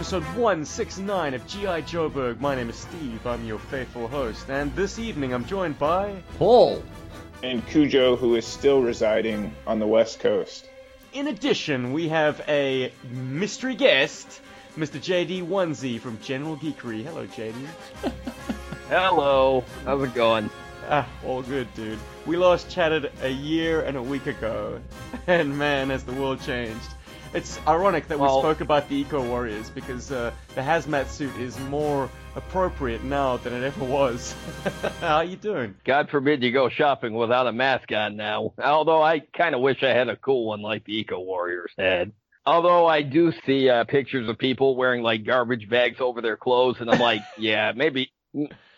This is episode 169 of G.I. Joeburg. My name is Steve, I'm your faithful host, and this evening I'm joined by. Paul. and Cujo, who is still residing on the West Coast. In addition, we have a mystery guest, Mr. JD Onesie from General Geekery. Hello, JD. Hello. How's it going? Ah, all good, dude. We last chatted a year and a week ago, and man, has the world changed. It's ironic that Well- we spoke about the Eco Warriors because uh, the hazmat suit is more appropriate now than it ever was. How are you doing? God forbid you go shopping without a mask on now. Although I kind of wish I had a cool one like the Eco Warriors had. Although I do see uh, pictures of people wearing like garbage bags over their clothes, and I'm like, yeah, maybe,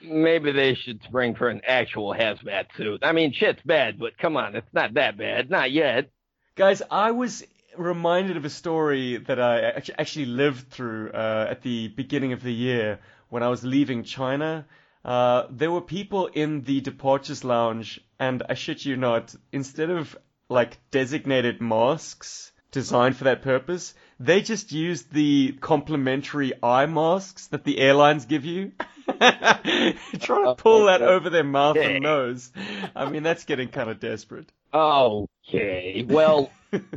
maybe they should spring for an actual hazmat suit. I mean, shit's bad, but come on, it's not that bad, not yet. Guys, I was reminded of a story that I actually lived through uh, at the beginning of the year when I was leaving China. Uh, there were people in the departures lounge, and I shit you not, instead of like designated masks designed for that purpose, they just used the complimentary eye masks that the airlines give you. Trying to pull that over their mouth and nose. I mean, that's getting kind of desperate. Okay, well,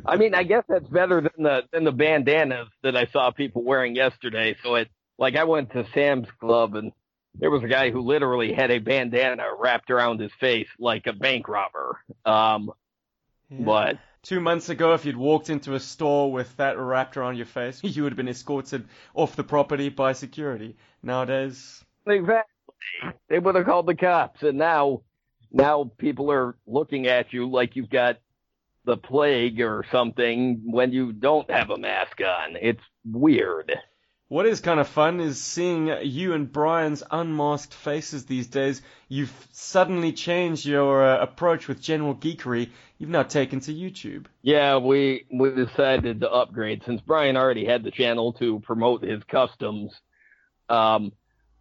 I mean, I guess that's better than the than the bandanas that I saw people wearing yesterday. So it like I went to Sam's Club and there was a guy who literally had a bandana wrapped around his face like a bank robber. Um, but Two months ago, if you'd walked into a store with that wrapped around your face, you would have been escorted off the property by security. Nowadays, exactly, they would have called the cops, and now now people are looking at you like you've got the plague or something when you don't have a mask on. It's weird. what is kind of fun is seeing you and Brian's unmasked faces these days. You've suddenly changed your uh, approach with General Geekery. You've now taken to YouTube. Yeah, we we decided to upgrade since Brian already had the channel to promote his customs. Um,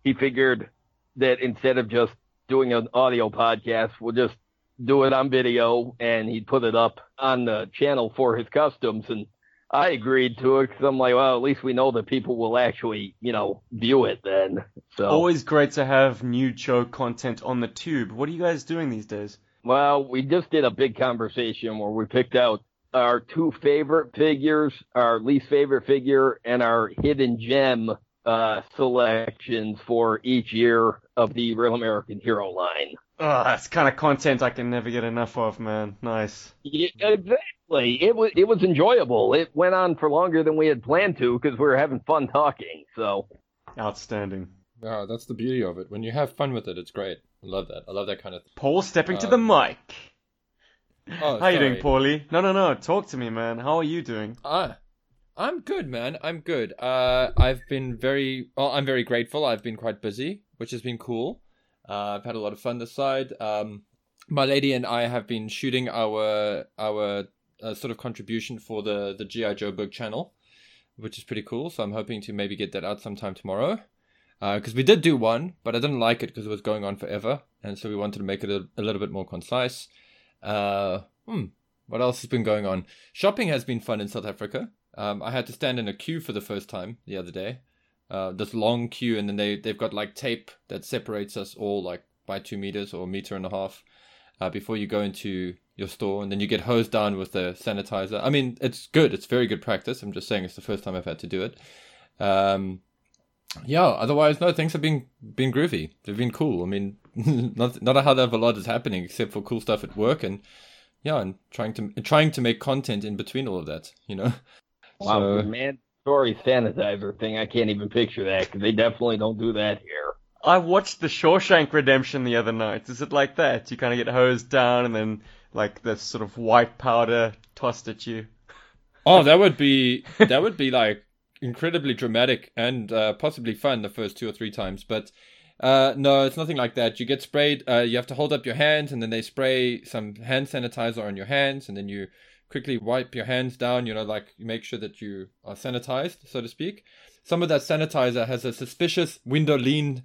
he figured that instead of just doing an audio podcast, we'll just do it on video, and he'd put it up on the channel for his customs. And I agreed to it because I'm like, well, at least we know that people will actually, you know, view it then. So, Always great to have new Joe content on the tube. What are you guys doing these days? Well, we just did a big conversation where we picked out our two favorite figures, our least favorite figure, and our hidden gem uh, selections for each year of the Real American Hero line. Oh, that's kind of content I can never get enough of, man. Nice. Yeah, exactly. It was it was enjoyable. It went on for longer than we had planned to because we were having fun talking. So Outstanding. Yeah, that's the beauty of it. When you have fun with it, it's great. I love that. I love that kind of. Paul stepping to Uh, the mic. Oh, How you doing, sorry. Paulie? No, no, no. Talk to me, man. How are you doing? Ah, I'm good, man. I'm good. Uh, I've been very. Well, I'm very grateful. I've been quite busy, which has been cool. Uh, I've had a lot of fun this side. Um, my lady and I have been shooting our our uh, sort of contribution for the the GI Joe book channel, which is pretty cool. So I'm hoping to maybe get that out sometime tomorrow. Because we did do one, but I didn't like it because it was going on forever, and so we wanted to make it a, a little bit more concise. Uh, hmm, what else has been going on? Shopping has been fun in South Africa. Um, I had to stand in a queue for the first time the other day. Uh, this long queue, and then they they've got like tape that separates us all like by two meters or a meter and a half uh, before you go into your store, and then you get hosed down with the sanitizer. I mean, it's good. It's very good practice. I'm just saying it's the first time I've had to do it. Um, yeah. Otherwise, no. Things have been been groovy. They've been cool. I mean, not not a hell of a lot is happening except for cool stuff at work and yeah, and trying to trying to make content in between all of that. You know. Wow, So- the mandatory sanitizer thing. I can't even picture that because they definitely don't do that here. I watched The Shawshank Redemption the other night. Is it like that? You kind of get hosed down and then, like, this sort of white powder tossed at you. Oh, that would be that would be like incredibly dramatic and uh, possibly fun the first two or three times. But uh, no, it's nothing like that. You get sprayed. Uh, you have to hold up your hands, and then they spray some hand sanitizer on your hands, and then you quickly wipe your hands down. You know, like make sure that you are sanitized, so to speak. Some of that sanitizer has a suspicious Windolene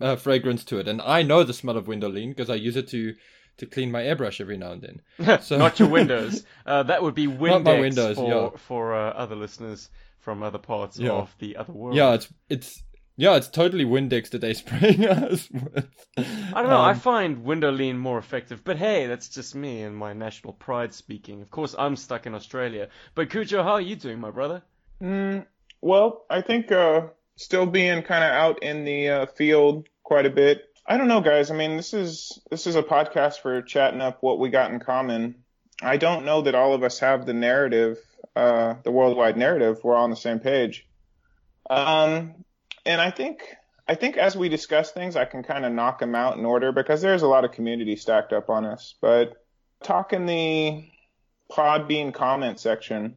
uh, fragrance to it, and I know the smell of Windolene because I use it to to clean my airbrush every now and then. So- Not your windows. Uh, that would be Windex Not my windows, for, yeah. for uh, other listeners from other parts Yeah. of the other world. Yeah, it's it's yeah, it's totally Windex that they spraying us with. I don't know. I Um, find Windolene more effective, but hey, that's just me and my national pride speaking. Of course, I'm stuck in Australia. But Cujo, how are you doing, my brother? Mm, well, I think uh, still being kind of out in the uh, field quite a bit. I don't know, guys. I mean, this is this is a podcast for chatting up what we got in common. I don't know that all of us have the narrative, uh, the worldwide narrative. We're all on the same page. Um, and I think I think as we discuss things, I can kind of knock them out in order because there's a lot of community stacked up on us. But talk in the Podbean comment section.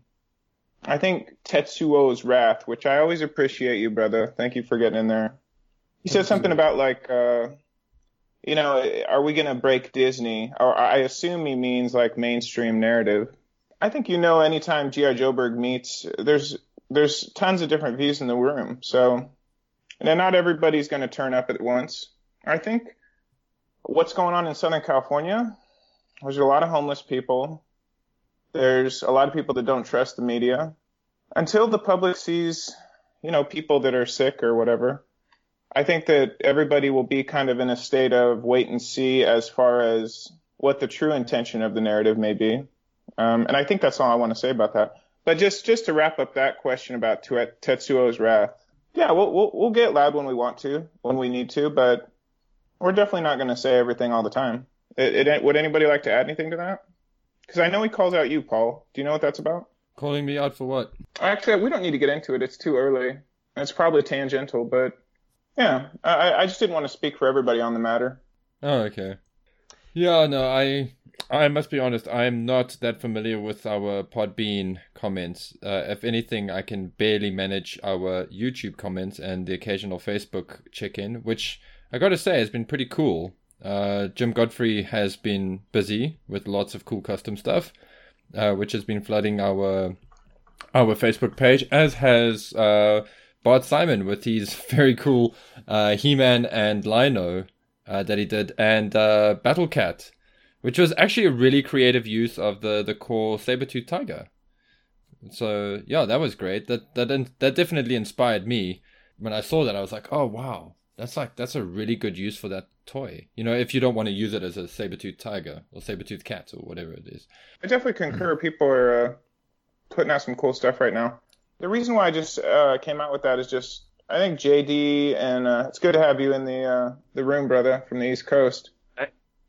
I think Tetsuo's Wrath, which I always appreciate you, brother. Thank you for getting in there. He said something about like, uh, you know, are we gonna break Disney? Or I assume he means like mainstream narrative. I think you know, anytime G.I. Joeburg meets, there's there's tons of different views in the room. So, and then not everybody's gonna turn up at once. I think what's going on in Southern California, there's a lot of homeless people. There's a lot of people that don't trust the media. Until the public sees, you know, people that are sick or whatever, I think that everybody will be kind of in a state of wait and see as far as what the true intention of the narrative may be. Um, and I think that's all I want to say about that. But just just to wrap up that question about Tetsuo's wrath, yeah, we'll, we'll we'll get loud when we want to, when we need to, but we're definitely not going to say everything all the time. It, it, would anybody like to add anything to that? Because I know he calls out you, Paul. Do you know what that's about? Calling me out for what? Actually, we don't need to get into it. It's too early. It's probably tangential, but yeah, I, I just didn't want to speak for everybody on the matter. Oh, okay. Yeah, no, I I must be honest, I'm not that familiar with our Podbean comments. Uh, if anything, I can barely manage our YouTube comments and the occasional Facebook check-in, which I gotta say has been pretty cool. Uh, Jim Godfrey has been busy with lots of cool custom stuff, uh, which has been flooding our our Facebook page, as has uh, Bart Simon with his very cool uh, He-Man and Lino uh, that he did, and Battle Cat, which was actually a really creative use of the the core saber tooth Tiger. So yeah, that was great. That that that definitely inspired me. When I saw that, I was like, oh wow, that's like that's a really good use for that toy. You know, if you don't want to use it as a saber tooth Tiger or saber tooth Cat or whatever it is. I definitely concur. People are uh, putting out some cool stuff right now. The reason why I just uh, came out with that is just I think JD and uh, it's good to have you in the uh, the room, brother, from the East Coast.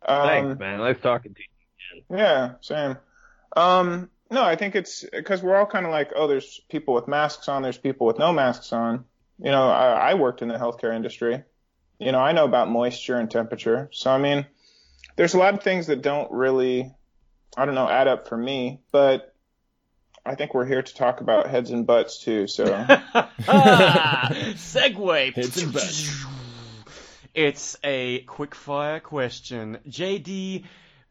Hey, Um, Thanks, man. Nice talking to you. Yeah, same. Um, no, I think it's because we're all kind of like, oh, there's people with masks on, there's people with no masks on. You know, I, I worked in the healthcare industry. You know, I know about moisture and temperature. So, I mean, there's a lot of things that don't really, I don't know, add up for me. But I think we're here to talk about heads and butts too. So, Segue. Heads and butts. It's a quick fire question. JD,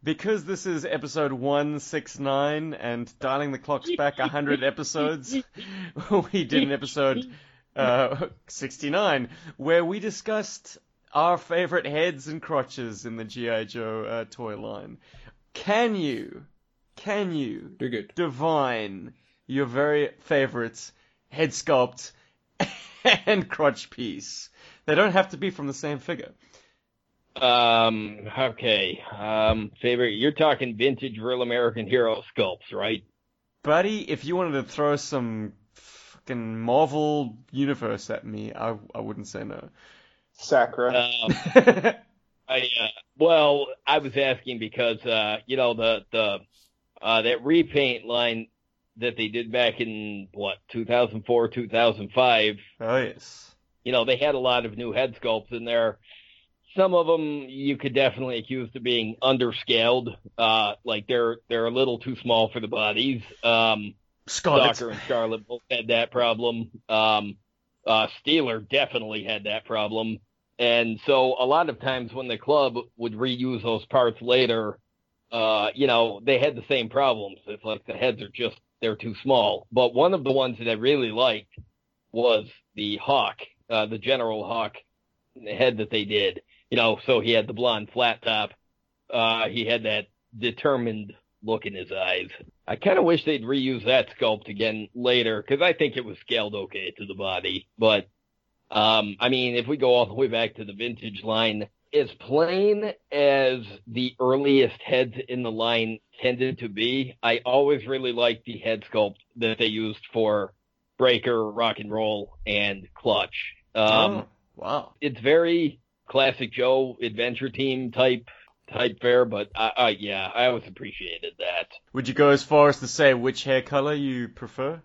because this is episode 169 and dialing the clocks back 100 episodes, we did an episode uh, 69 where we discussed our favorite heads and crotches in the G.I. Joe uh, toy line. Can you, can you Do good. divine your very favorite head sculpt and crotch piece. They don't have to be from the same figure. Um, okay. Um, favorite, you're talking vintage real American hero sculpts, right? Buddy, if you wanted to throw some fucking Marvel universe at me, I, I wouldn't say no. Sakura. Um, I, uh, well, I was asking because, uh, you know, the, the, uh, that repaint line that they did back in, what, 2004, 2005, oh, yes. You know, they had a lot of new head sculpts in there. Some of them you could definitely accuse of being underscaled. Uh, like they're, they're a little too small for the bodies. Um, Scarlet. Stalker and Scarlet both had that problem. Um, uh, Steeler definitely had that problem. And so a lot of times when the club would reuse those parts later, uh, you know, they had the same problems. It's like the heads are just, they're too small. But one of the ones that I really liked was the Hawk, uh, the General Hawk head that they did. You know, so he had the blonde flat top Uh, he had that determined look in his eyes. I kind of wish they'd reuse that sculpt again later because I think it was scaled okay to the body. But, um, I mean, if we go all the way back to the vintage line, as plain as the earliest heads in the line tended to be, I always really liked the head sculpt that they used for Breaker, Rock and Roll, and Clutch. Um, oh, wow. It's very classic Joe adventure team type type fare, but I, I yeah, I always appreciated that. Would you go as far as to say which hair color you prefer?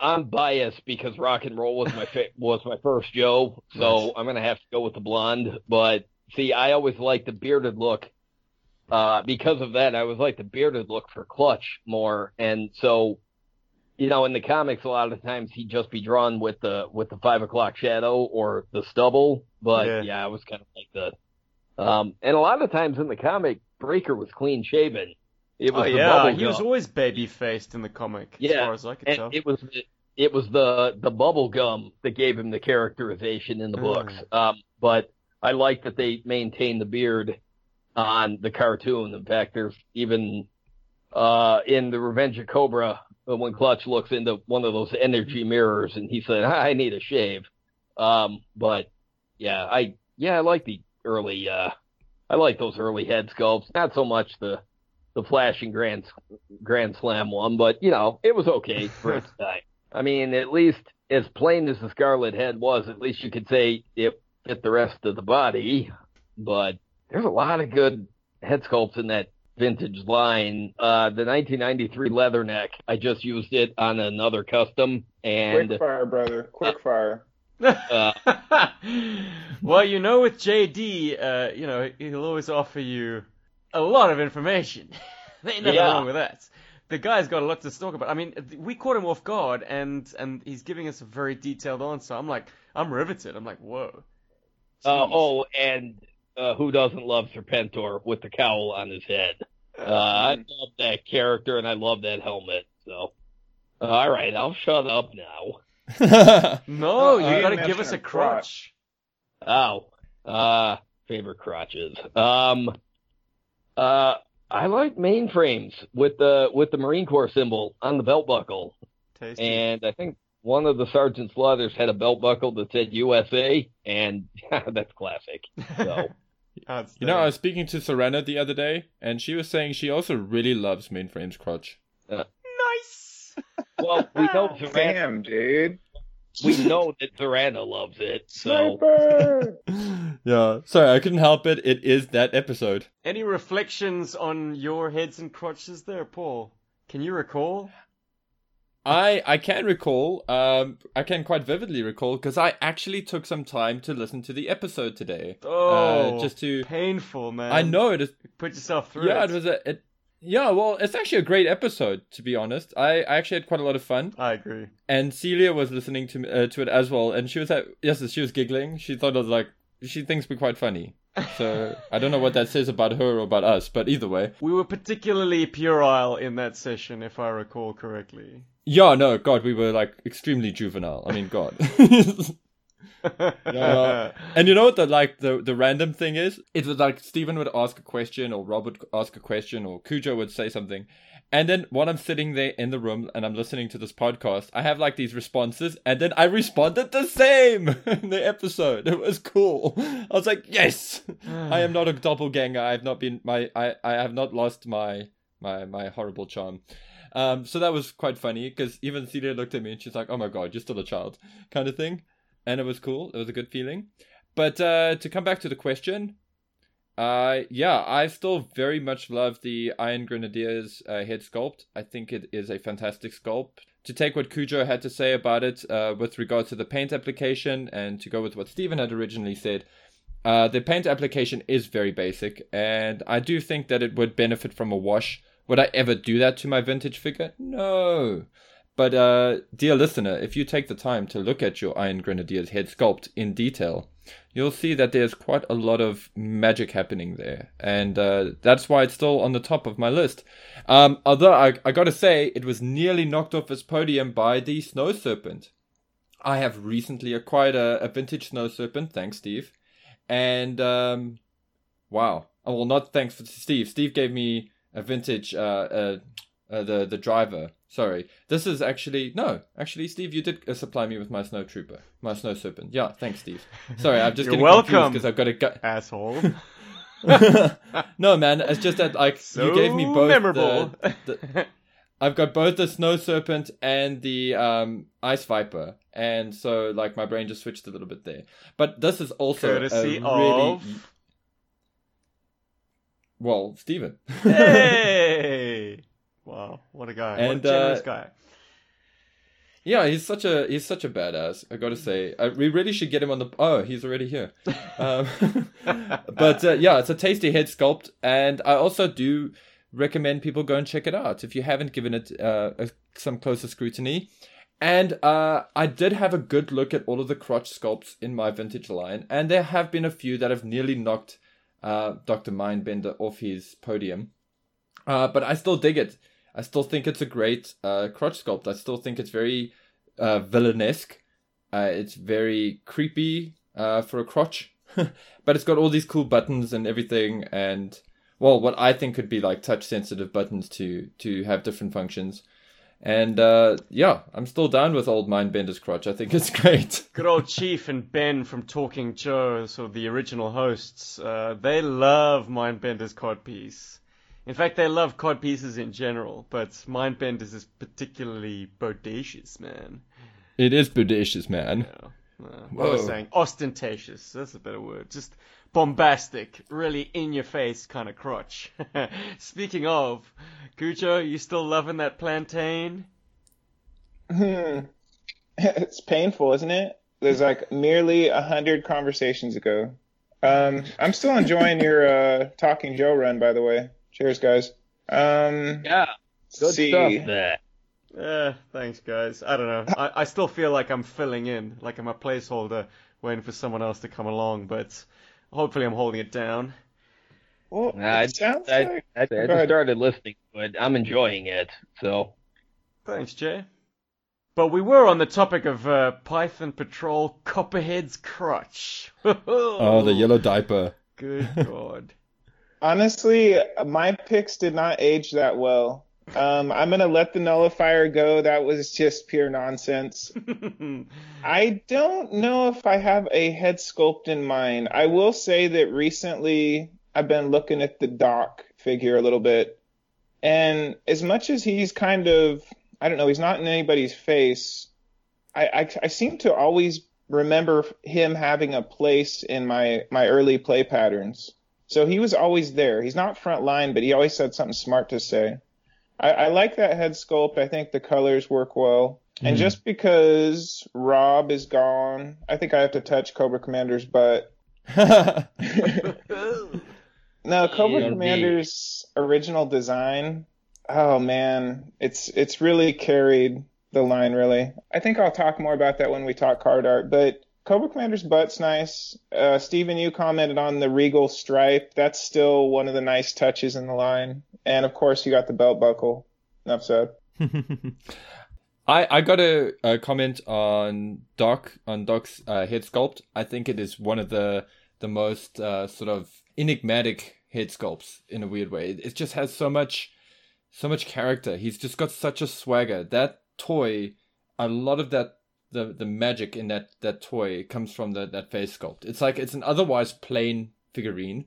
I'm biased because rock and roll was my fa- was my first Joe, so Nice. I'm gonna have to go with the blonde. But see, I always liked the bearded look. Uh, because of that, I was like the bearded look for Clutch more, and so, you know, in the comics, a lot of times he'd just be drawn with the with the five o'clock shadow or the stubble. But Yeah. yeah, I was kind of like the, um, and a lot of times in the comic, Breaker was clean shaven. It was oh yeah, he was always baby faced in the comic, yeah. as far as I could and tell. it was the- it was the the bubble gum that gave him the characterization in the Mm. books. Um, but I like that they maintain the beard on the cartoon. In fact, there's even uh in the Revenge of Cobra when Clutch looks into one of those energy mirrors and he said, "I need a shave." Um, but yeah, I yeah I like the early uh I like those early head sculpts. Not so much the the flashing grand grand slam one, but you know it was okay for its time. I mean, at least as plain as the Scarlet Head was, at least you could say it fit the rest of the body. But there's a lot of good head sculpts in that vintage line. Uh, the 1993 Leatherneck, I just used it on another custom, and Quick fire, brother. Quick fire. uh, well, you know, with JD, uh, you know, he'll always offer you a lot of information. Ain't nothing Yeah. wrong with that. The guy's got a lot to talk about. I mean, we caught him off guard, and and he's giving us a very detailed answer. I'm like, I'm riveted. I'm like, whoa. uh, oh, and uh, who doesn't love Serpentor with the cowl on his head? Uh, I love that character, and I love that helmet. So, uh, all right, I'll shut up now. no, you I gotta give us a a crotch. crotch. Oh, uh, favorite crotches. Um, uh, I like mainframes with the with the Marine Corps symbol on the belt buckle, Tasty. and I think one of the Sergeant Slaughters had a belt buckle that said USA, and that's classic. So, Ah, you know, I was speaking to Serena the other day, and she was saying she also really loves Mainframe's crotch. Uh, nice. well, we know Zorana, Damn, dude. we know that Serena loves it. So, Sniper! yeah, sorry, I couldn't help it. It is that episode. Any reflections on your heads and crotches there, Paul? Can you recall? I I can recall, um, I can quite vividly recall because I actually took some time to listen to the episode today. Oh, uh, just to. painful, man. I know it is. Put yourself through Yeah, it. it was a. It, yeah, well, it's actually a great episode to be honest. I, I actually had quite a lot of fun, I agree. and Celia was listening to uh, to it as well, and she was at, yes, she was giggling. She thought it was like she thinks we're quite funny. So I don't know what that says about her or about us, but either way. We were particularly puerile in that session, if I recall correctly. Yeah, no, God, we were like extremely juvenile. I mean, God. Yeah. and you know what the like the the random thing is? It was like Stephen would ask a question, or Rob would ask a question, or Cujo would say something, and then when I'm sitting there in the room and I'm listening to this podcast, I have like these responses, and then I responded the same in the episode. It was cool. I was like, yes, I am not a doppelganger. I have not been my I I have not lost my my my horrible charm. Um, so that was quite funny because even Celia looked at me and she's like, "Oh my god, you're still a child," kind of thing, and it was cool. It was a good feeling. But uh, to come back to the question, uh, yeah, I still very much love the Iron Grenadiers uh, head sculpt. I think it is a fantastic sculpt. To take what Cujo had to say about it uh, with regard to the paint application, and to go with what Stephen had originally said, uh, the paint application is very basic, and I do think that it would benefit from a wash. Would I ever do that to my vintage figure? No. But, uh, dear listener, if you take the time to look at your Iron Grenadier's head sculpt in detail, you'll see that there's quite a lot of magic happening there. And uh, that's why it's still on the top of my list. Um, although I, I gotta say, it was nearly knocked off its podium by the Snow Serpent. I have recently acquired a, a vintage Snow Serpent, thanks, Steve. And, um, wow. Oh, well, not thanks to Steve. Steve gave me a vintage, uh, uh, uh the the driver. Sorry, this is actually no. Actually, Steve, you did uh, supply me with my snow trooper, my snow serpent. Yeah, thanks, Steve. Sorry, I'm just You're getting welcome. because I've got a gut. Asshole. no, man, it's just that like so you gave me both memorable. the- the- I've got both the snow serpent and the um, ice viper, and so like my brain just switched a little bit there. But this is also Courtesy a really of- well, Steven. hey! Wow, what a guy! And, what a generous uh, guy. yeah, he's such a he's such a badass. I gotta say, I, we really should get him on the. Oh, he's already here. Um, but uh, yeah, it's a tasty head sculpt, and I also do recommend people go and check it out if you haven't given it uh, a, some closer scrutiny. And uh, I did have a good look at all of the crotch sculpts in my vintage line, and there have been a few that have nearly knocked uh, Dr. Mindbender off his podium. Uh, but I still dig it. I still think it's a great uh, crotch sculpt. I still think it's very uh, villainesque. Uh, it's very creepy uh, for a crotch, but it's got all these cool buttons and everything, and well, what I think could be like touch sensitive buttons to to have different functions. And uh, yeah, I'm still down with old Mindbender's crotch. I think it's great. Good old Chief and Ben from Talking Joe, so the original hosts, uh, they love Mindbender's codpiece. In fact, they love codpieces in general, but Mindbender's is particularly bodacious, man. It is bodacious, man. Yeah. Uh, what was I saying? Ostentatious. That's a better word. Just bombastic, really in your face kind of crotch. Speaking of, Cujo, you still loving that plantain? Hmm. it's painful, isn't it? There's like merely a hundred conversations ago. Um, I'm still enjoying your uh, Talking Joe run, by the way. Cheers, guys. Um, Yeah, good see. stuff there. Eh, thanks, guys. I don't know. I, I still feel like I'm filling in, like I'm a placeholder waiting for someone else to come along, but hopefully I'm holding it down. Well, Nah, it sounds I, like I, I Go just started listening but. I'm enjoying it. So Thanks, Jay. But we were on the topic of uh, Python Patrol Copperhead's crotch. Oh, the yellow diaper. Good God. honestly, my picks did not age that well. Um, I'm gonna let the nullifier go. That was just pure nonsense. I don't know if I have a head sculpt in mind. I will say that recently I've been looking at the Doc figure a little bit. And as much as he's kind of, I don't know, he's not in anybody's face, I, I, I seem to always remember him having a place in my, my early play patterns. So he was always there. He's not front line, but he always had something smart to say. I, I like that head sculpt. I think the colors work well. And Mhm. just because Rob is gone, I think I have to touch Cobra Commander's butt. No, Cobra Yeah, Commander's original design. Oh man, it's it's really carried the line really. I think I'll talk more about that when we talk card art, but Cobra Commander's butt's nice. Uh, Steven, you commented on the regal stripe. That's still one of the nice touches in the line. And of course, you got the belt buckle. Enough said. I I got a, a comment on Doc on Doc's uh, head sculpt. I think it is one of the the most uh, sort of enigmatic head sculpts in a weird way. It, it just has so much so much character. He's just got such a swagger. That toy, a lot of that the the magic in that that toy comes from the, that face sculpt. It's like it's an otherwise plain figurine,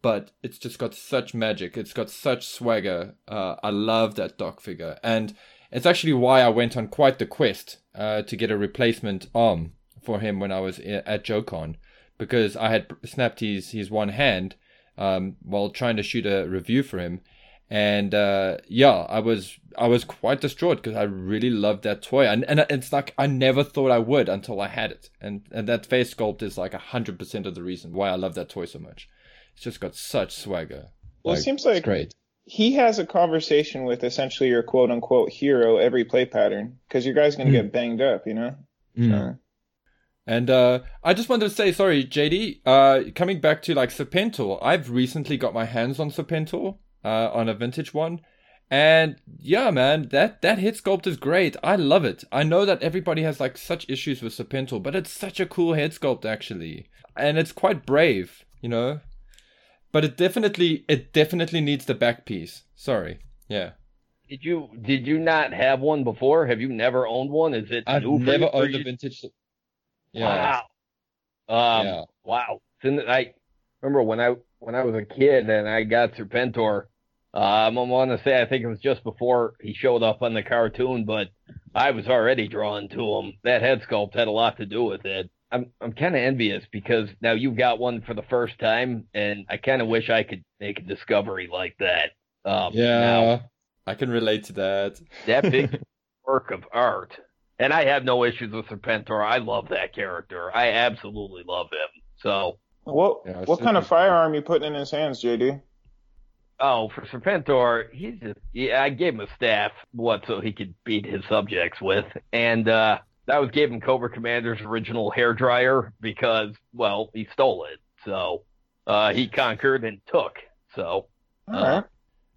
but it's just got such magic. It's got such swagger. Uh, I love that Doc figure, and it's actually why I went on quite the quest uh, to get a replacement arm for him when I was at JoeCon, because I had snapped his his one hand um, while trying to shoot a review for him, and uh, yeah, I was I was quite distraught because I really loved that toy, and and it's like I never thought I would until I had it, and and that face sculpt is like hundred percent of the reason why I love that toy so much. It's just got such swagger. Well, it seems like great. he has a conversation with essentially your quote unquote hero every play pattern because your guy's gonna Hmm. get banged up, you know. Mm. So- And uh, I just wanted to say, sorry, JD. Uh, coming back to like Serpentor, I've recently got my hands on Serpentor uh, on a vintage one, and yeah, man, that that hit sculpt is great. I love it. I know that everybody has like such issues with Serpentor, but it's such a cool head sculpt actually, and it's quite brave, you know. but it definitely it definitely needs the back piece. Sorry. Yeah. Did you did you not have one before? Have you never owned one? Is it I've never you, owned a vintage. Yeah. Wow. Um, Yeah. Wow. I remember when I when I was a kid and I got Serpentor. Um, I want to say I think it was just before he showed up on the cartoon, but I was already drawn to him. That head sculpt had a lot to do with it. I'm I'm kind of envious because now you've got one for the first time, and I kind of wish I could make a discovery like that. Um, Yeah. Now, I can relate to that. that big work of art. And I have no issues with Serpentor. I love that character. I absolutely love him. So, What Yeah, what kind of super- firearm you putting in his hands, JD? Oh, for Serpentor, he's just, yeah, I gave him a staff, what, so he could beat his subjects with. And, uh, I was gave him Cobra Commander's original hair dryer because, well, he stole it. So, uh, he conquered and took. So, All Uh, right.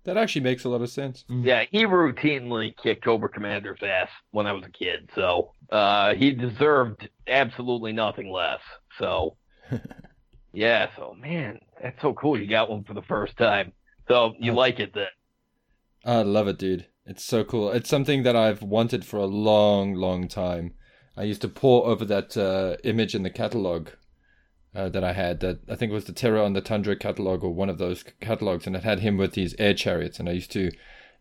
That actually makes a lot of sense. Yeah, he routinely kicked Cobra Commander's ass when I was a kid, so uh, he deserved absolutely nothing less. So, yeah, so man, that's so cool. You got one for the first time, so you Uh, like it then? I love it, dude. It's so cool. It's something that I've wanted for a long, long time. I used to pore over that uh, image in the catalog uh, that I had. That I think it was the Terror on the Tundra catalog or one of those catalogs, and it had him with these air chariots. And I used to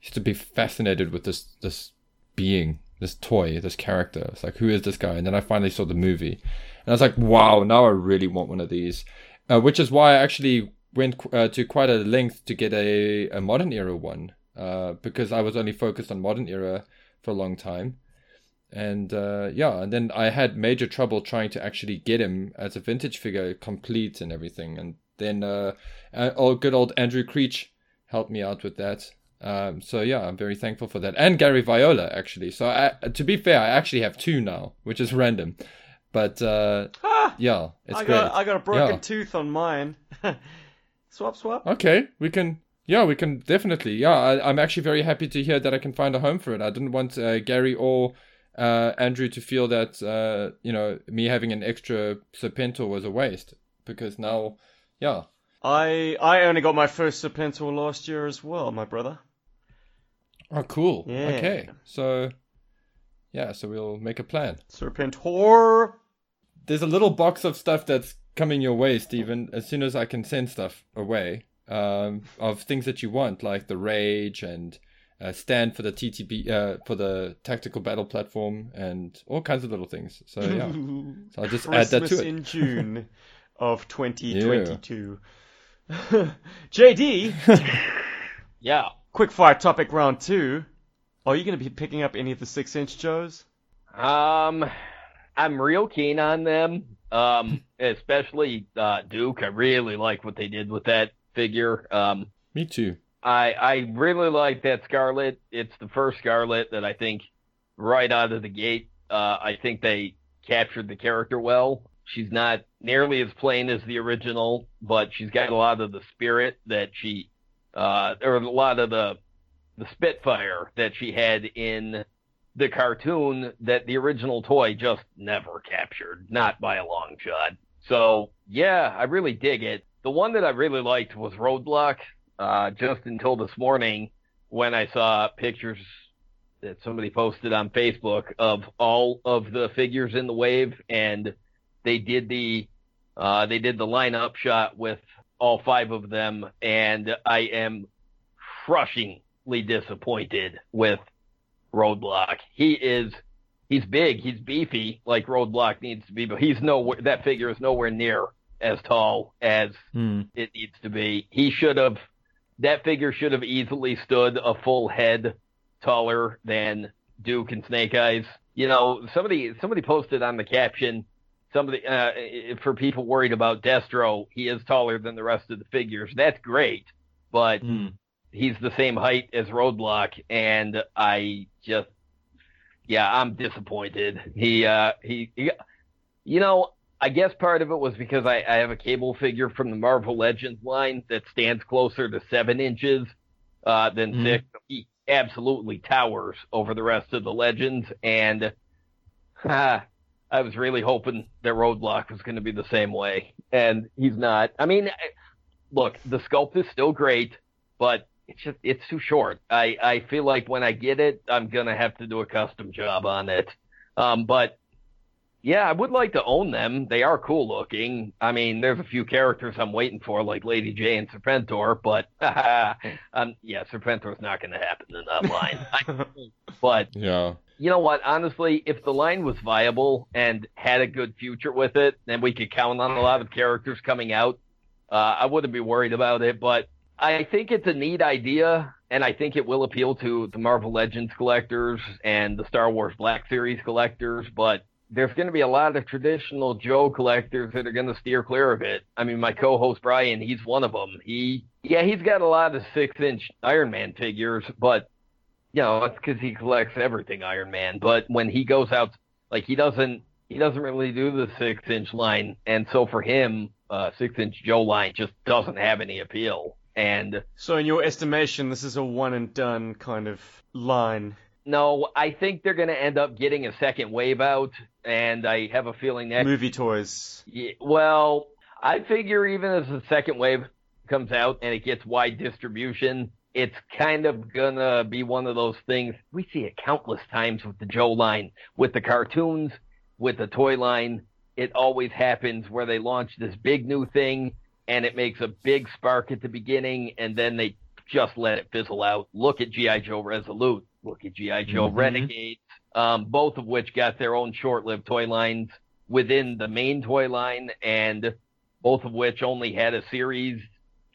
used to be fascinated with this this being, this toy, this character. It's like, who is this guy? And then I finally saw the movie, and I was like, wow, now I really want one of these. Uh, which is why I actually went uh, to quite a length to get a, a modern era one uh, because I was only focused on modern era for a long time. And uh, yeah, and then I had major trouble trying to actually get him as a vintage figure complete and everything. And then uh, oh, good old Andrew Creech helped me out with that. Um, so yeah, I'm very thankful for that. And Gary Viola actually. So I, to be fair, I actually have two now, which is random. But uh, Ah, yeah, it's I great. got I got a broken Yeah. tooth on mine. swap, swap. Okay, we can. Yeah, we can definitely. Yeah, I, I'm actually very happy to hear that I can find a home for it. I didn't want uh, Gary or uh, Andrew to feel that uh, you know me having an extra Serpentor was a waste because now, yeah, I I only got my first Serpentor last year as well, my brother. oh cool. Yeah. Okay, so yeah, so we'll make a plan. Serpentor. There's a little box of stuff that's coming your way, Stephen. As soon as I can send stuff away um, of things that you want, like the Rage and uh, stand for the TTB uh, for the tactical battle platform and all kinds of little things. So yeah, so I'll just add that to it. in June of 2022. JD, Yeah. quick fire topic round two. Are you going to be picking up any of the six inch Joes? Um, I'm real keen on them. Um, especially uh, Duke. I really like what they did with that figure. Um, Me too. I I really like that Scarlet. It's the first Scarlet that I think right out of the gate. Uh, I think they captured the character well. She's not nearly as plain as the original, but she's got a lot of the spirit that she, uh, or a lot of the the Spitfire that she had in the cartoon that the original toy just never captured, not by a long shot. So yeah, I really dig it. The one that I really liked was Roadblock uh, just until this morning when I saw pictures that somebody posted on Facebook of all of the figures in the wave, and they did the uh, they did the lineup shot with all five of them, and I am crushingly disappointed with Roadblock. He is he's big, he's beefy, like Roadblock needs to be, but he's nowhere. That figure is nowhere near as tall as Hmm. it needs to be. He should have that figure should have easily stood a full head taller than Duke and Snake Eyes. You know, somebody somebody posted on the caption somebody uh, for people worried about Destro, he is taller than the rest of the figures. That's great, but Hmm. He's the same height as Roadblock, and I just, yeah, I'm disappointed. He, uh, he, he you know, I guess part of it was because I, I have a cable figure from the Marvel Legends line that stands closer to seven inches uh, than Mhm. six. He absolutely towers over the rest of the Legends, and ah, I was really hoping that Roadblock was going to be the same way, and he's not. I mean, look, the sculpt is still great, but it's just it's too short. I I feel like when I get it, I'm gonna have to do a custom job on it. Um, but yeah, I would like to own them. They are cool looking. I mean, there's a few characters I'm waiting for, like Lady Jaye and Serpentor, but um, yeah, Serpentor's not going to happen in that line. but Yeah. you know what? Honestly, if the line was viable and had a good future with it, then we could count on a lot of characters coming out. Uh, I wouldn't be worried about it, but I think it's a neat idea, and I think it will appeal to the Marvel Legends collectors and the Star Wars Black Series collectors. But there's going to be a lot of traditional Joe collectors that are going to steer clear of it. I mean, my co-host Brian, he's one of them. He, yeah, he's got a lot of six-inch Iron Man figures, but you know, it's because he collects everything Iron Man. But when he goes out, like he doesn't, he doesn't really do the six-inch line, and so for him, uh, six-inch Joe line just doesn't have any appeal. And So, in your estimation, this is a one and done kind of line. no, I think they're going to end up getting a second wave out, and I have a feeling that Movie toys. Yeah, well, I figure even as the second wave comes out and it gets wide distribution, it's kind of gonna be one of those things we see it countless times with the Joe line, with the cartoons, with the toy line. It always happens where they launch this big new thing and it makes a big spark at the beginning and then they just let it fizzle out. Look at G.I. Joe Resolute. Look at G.I. Joe Mhm. Renegades, um, both of which got their own short-lived toy lines within the main toy line, and both of which only had a series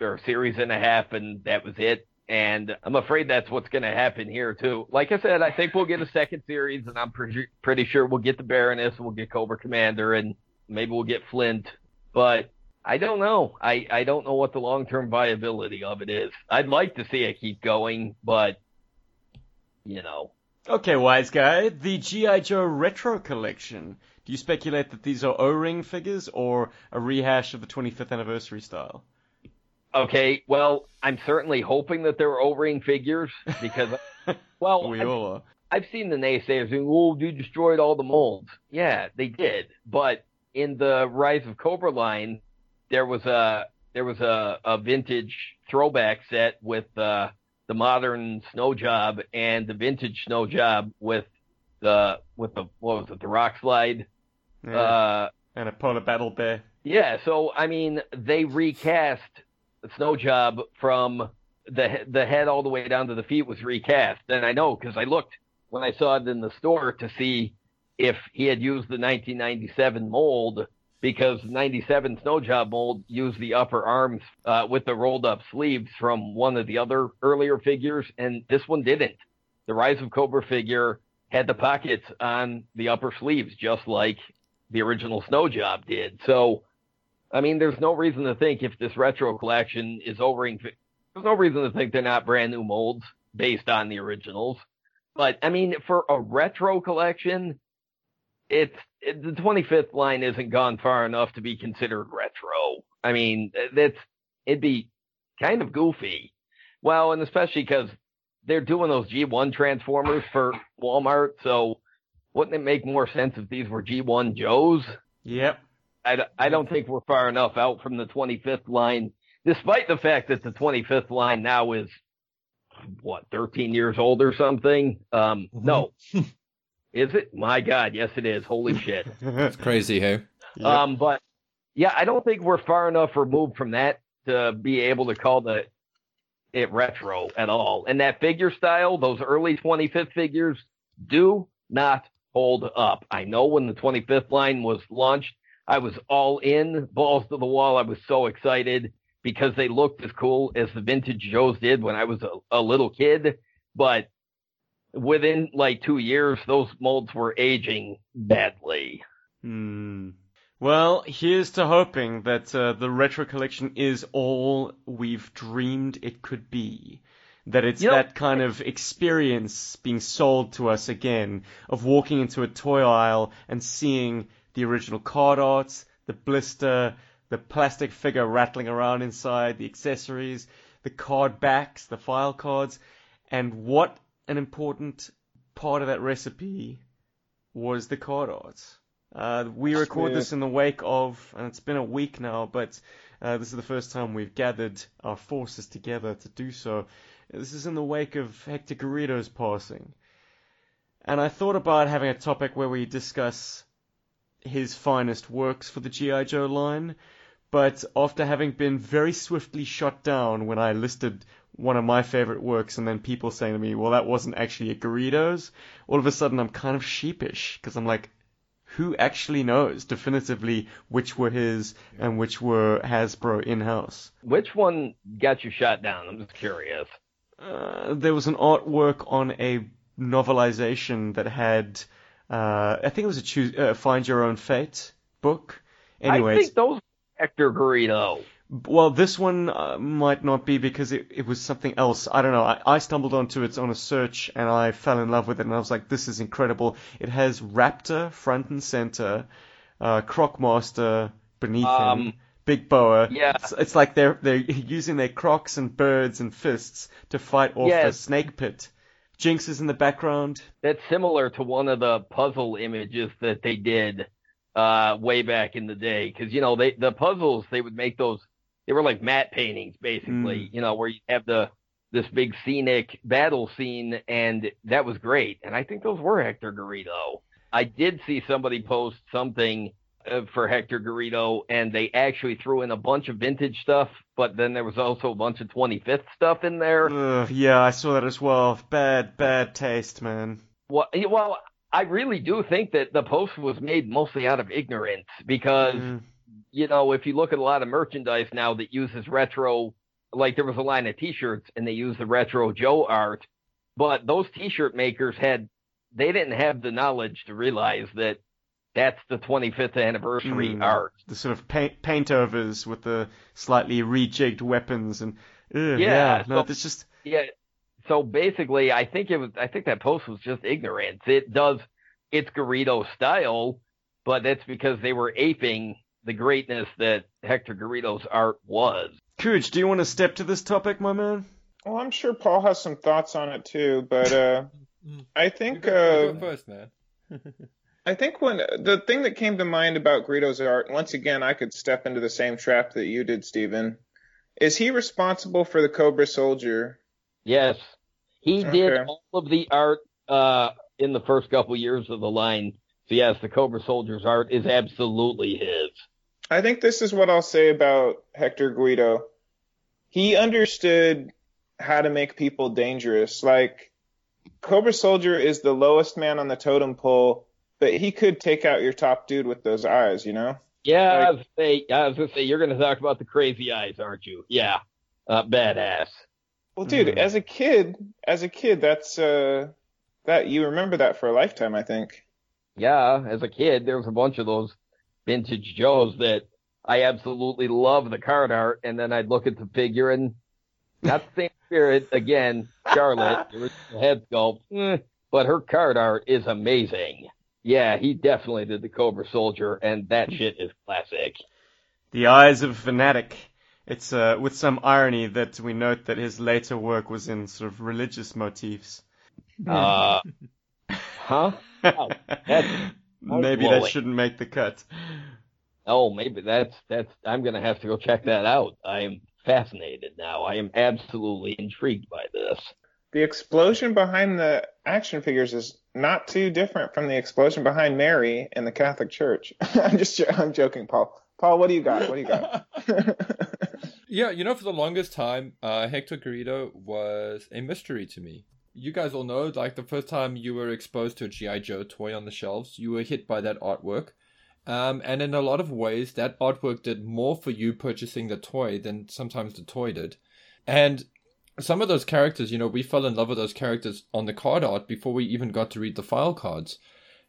or a series and a half, and that was it. And I'm afraid that's what's going to happen here too. Like I said, I think we'll get a second series, and I'm pretty pretty sure we'll get the Baroness, we'll get Cobra Commander, and maybe we'll get Flint. But I don't know. I I don't know what the long term viability of it is. I'd like to see it keep going, but you know, Okay, wise guy. The G.I. Joe Retro Collection. Do you speculate that these are O-ring figures or a rehash of the 25th anniversary style? Okay, well, I'm certainly hoping that they're O-ring figures because, well, we I've, all are. I've seen the naysayers saying, "Oh, you destroyed all the molds." Yeah, they did, but in the Rise of Cobra line, there was a there was a, a vintage throwback set with uh, the modern snow job and the vintage snow job with the with the what was it the rock slide. Yeah. Uh, and a polar battle bear. yeah, so I mean, they recast snow job from the the head all the way down to the feet was recast, and I know because I looked when I saw it in the store to see if he had used the 1997 mold because 97 snow job mold used the upper arms uh, with the rolled up sleeves from one of the other earlier figures, and this one didn't. The Rise of Cobra figure had the pockets on the upper sleeves, just like the original snow job did. So, I mean, there's no reason to think if this retro collection is O-ring, there's no reason to think they're not brand new molds based on the originals. But I mean, for a retro collection, it's it, the 25th line isn't gone far enough to be considered retro. I mean, that's it'd be kind of goofy. Well, and especially because they're doing those G1 transformers for Walmart, so wouldn't it make more sense if these were G1 Joes? Yep. I don't think we're far enough out from the 25th line, despite the fact that the 25th line now is, what, 13 years old or something? Um, no. is it? My God, yes, it is. Holy shit. It's crazy, hey? Yep. Um, but yeah, I don't think we're far enough removed from that to be able to call the it retro at all. And that figure style, those early 25th figures, do not hold up. I know when the 25th line was launched, I was all in, balls to the wall. I was so excited because they looked as cool as the vintage Joes did when I was a, a little kid. But within like two years, those molds were aging badly. Hmm. Well, here's to hoping that uh, the retro collection is all we've dreamed it could be. That it's You know- that kind of experience being sold to us again of walking into a toy aisle and seeing the original card arts, the blister, the plastic figure rattling around inside, the accessories, the card backs, the file cards, and what an important part of that recipe was the card arts. Uh, we record this in the wake of, and it's been a week now, but uh, this is the first time we've gathered our forces together to do so. This is in the wake of Hector Garrido's passing. And I thought about having a topic where we discuss his finest works for the G.I. Joe line, but after having been very swiftly shot down when I listed one of my favorite works and then people saying to me, well, that wasn't actually a Garrido's, all of a sudden I'm kind of sheepish because I'm like, who actually knows definitively which were his and which were Hasbro in-house? Which one got you shot down? I'm just curious. Uh, there was an artwork on a novelization that had, uh, I think it was a choose, uh, Find Your Own Fate book. Anyways, I think those Hector Garrido. Well, this one uh, might not be because it, it was something else. I don't know. I, I stumbled onto it on a search and I fell in love with it and I was like, this is incredible. It has Raptor front and center, uh, Crocmaster beneath Um, him, Big Boa. yeah. It's, it's like they're they're using their crocs and birds and fists to fight off Yeah. the snake pit. Jinx is in the background. That's similar to one of the puzzle images that they did uh, way back in the day. Because you know, they the puzzles they would make those. They were like matte paintings, basically. Mm. You know, where you have the this big scenic battle scene, and that was great. And I think those were Hector Garrido. I did see somebody post something uh, for Hector Garrido, and they actually threw in a bunch of vintage stuff, but then there was also a bunch of 25th stuff in there. Ugh, yeah, I saw that as well. Bad, bad taste, man. Well, well, I really do think that the post was made mostly out of ignorance because, Mm. you know, if you look at a lot of merchandise now that uses retro, like there was a line of t-shirts and they use the retro Joe art, but those t-shirt makers had, they didn't have the knowledge to realize that that's the 25th anniversary Mm. art. the sort of paint paint overs with the slightly rejigged weapons and ugh, Yeah, yeah, no, so- it's just Yeah. So basically, I think it was. I think that post was just ignorance. It does. It's Garrido style, but that's because they were aping the greatness that Hector Garrido's art was. Cooch, do you want to step to this topic, my man? Well, I'm sure Paul has some thoughts on it too, but uh. I You think go, you uh, go first, man. I think when the thing that came to mind about Garrido's art, once again, I could step into the same trap that you did, Stephen. Is he responsible for the Cobra Soldier? Yes, he did all of the art uh, in the first couple years of the line. So yes, the Cobra Soldier's art is absolutely his. I think this is what I'll say about Hector Garrido. He understood how to make people dangerous. Like, Cobra Soldier is the lowest man on the totem pole, but he could take out your top dude with those eyes, you know? Yeah, I Like- was, say, I was gonna say you're gonna talk about the crazy eyes, aren't you? Yeah, uh, badass. Well, dude, Mhm. as a kid, as a kid, that's, uh, that, you remember that for a lifetime, I think. Yeah, as a kid, there was a bunch of those vintage Joes that I absolutely love the card art, and then I'd look at the figure and not the same spirit again. Charlotte, the head sculpt, eh, but her card art is amazing. Yeah, he definitely did the Cobra Soldier, and that shit is classic. The Eyes of a Fanatic. It's uh, with some irony that we note that his later work was in sort of religious motifs. Uh, huh? Wow, that's Maybe that shouldn't make the cut. Oh, maybe that's that's. I'm gonna have to go check that out. I am fascinated now. I am absolutely intrigued by this. The explosion behind the action figures is not too different from the explosion behind Mary in the Catholic Church. I'm just, I'm joking, Paul. Paul, what do you got? What do you got? Yeah, you know, for the longest time, uh, Hector Garrido was a mystery to me. You guys all know, like the first time you were exposed to a G.I. Joe toy on the shelves, you were hit by that artwork. Um, and in a lot of ways, that artwork did more for you purchasing the toy than sometimes the toy did. And some of those characters, you know, we fell in love with those characters on the card art before we even got to read the file cards.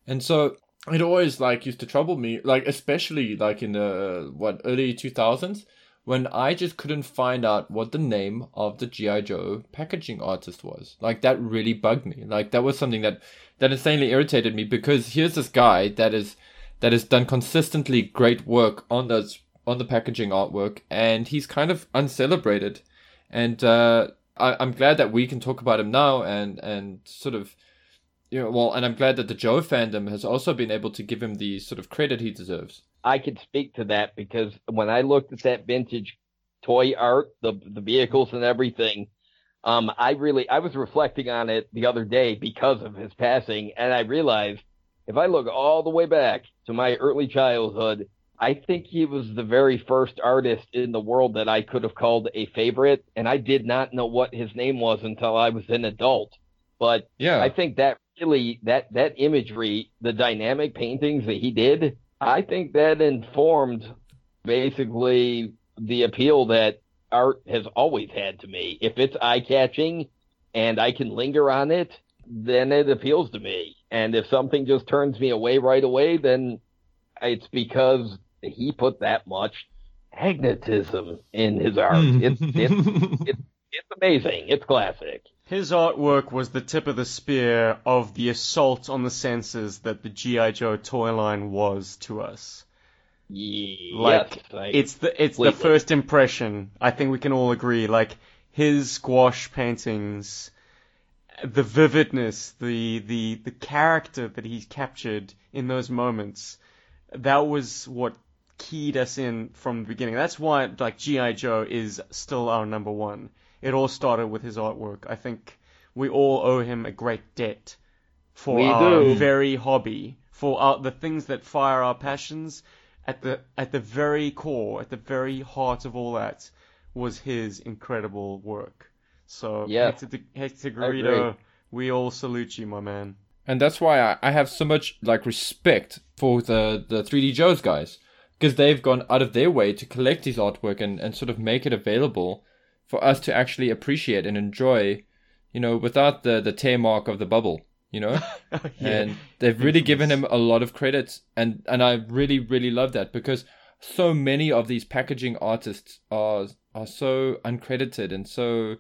And so it always like used to trouble me, like especially like in the what early 2000s when I just couldn't find out what the name of the GI Joe packaging artist was. Like that really bugged me. Like that was something that that insanely irritated me because here's this guy that is that has done consistently great work on those on the packaging artwork and he's kind of uncelebrated. And uh, I, I'm glad that we can talk about him now and and sort of know, well, and I'm glad that the Joe fandom has also been able to give him the sort of credit he deserves. I could speak to that because when I looked at that vintage toy art, the the vehicles and everything, um, I really I was reflecting on it the other day because of his passing, and I realized if I look all the way back to my early childhood, I think he was the very first artist in the world that I could have called a favorite, and I did not know what his name was until I was an adult. But Yeah. I think that really that that imagery, the dynamic paintings that he did, I think that informed basically the appeal that art has always had to me. If it's eye catching and I can linger on it, then it appeals to me. And if something just turns me away right away, then it's because he put that much magnetism in his art. Hmm. It's it's it's amazing. It's classic. His artwork was the tip of the spear of the assault on the senses that the G.I. Joe toy line was to us. Yes, Like it's the it's the first impression. I think we can all agree. Like his gouache paintings, the vividness, the the the character that he captured in those moments, that was what keyed us in from the beginning. That's why like G.I. Joe is still our number one. It all started with his artwork. I think we all owe him a great debt for We our do. very hobby, for our, the things that fire our passions. At the at the very core, at the very heart of all that, was his incredible work. So Yeah. Hector, Hector agree. Garrido, we all salute you, my man. and that's why I, I have so much like respect for the the 3D Joes guys because they've gone out of their way to collect his artwork and, and sort of make it available for us to actually appreciate and enjoy, you know, without the the tear mark of the bubble, you know. and they've really given him a lot of credit and and I really really love that because so many of these packaging artists are are so uncredited and so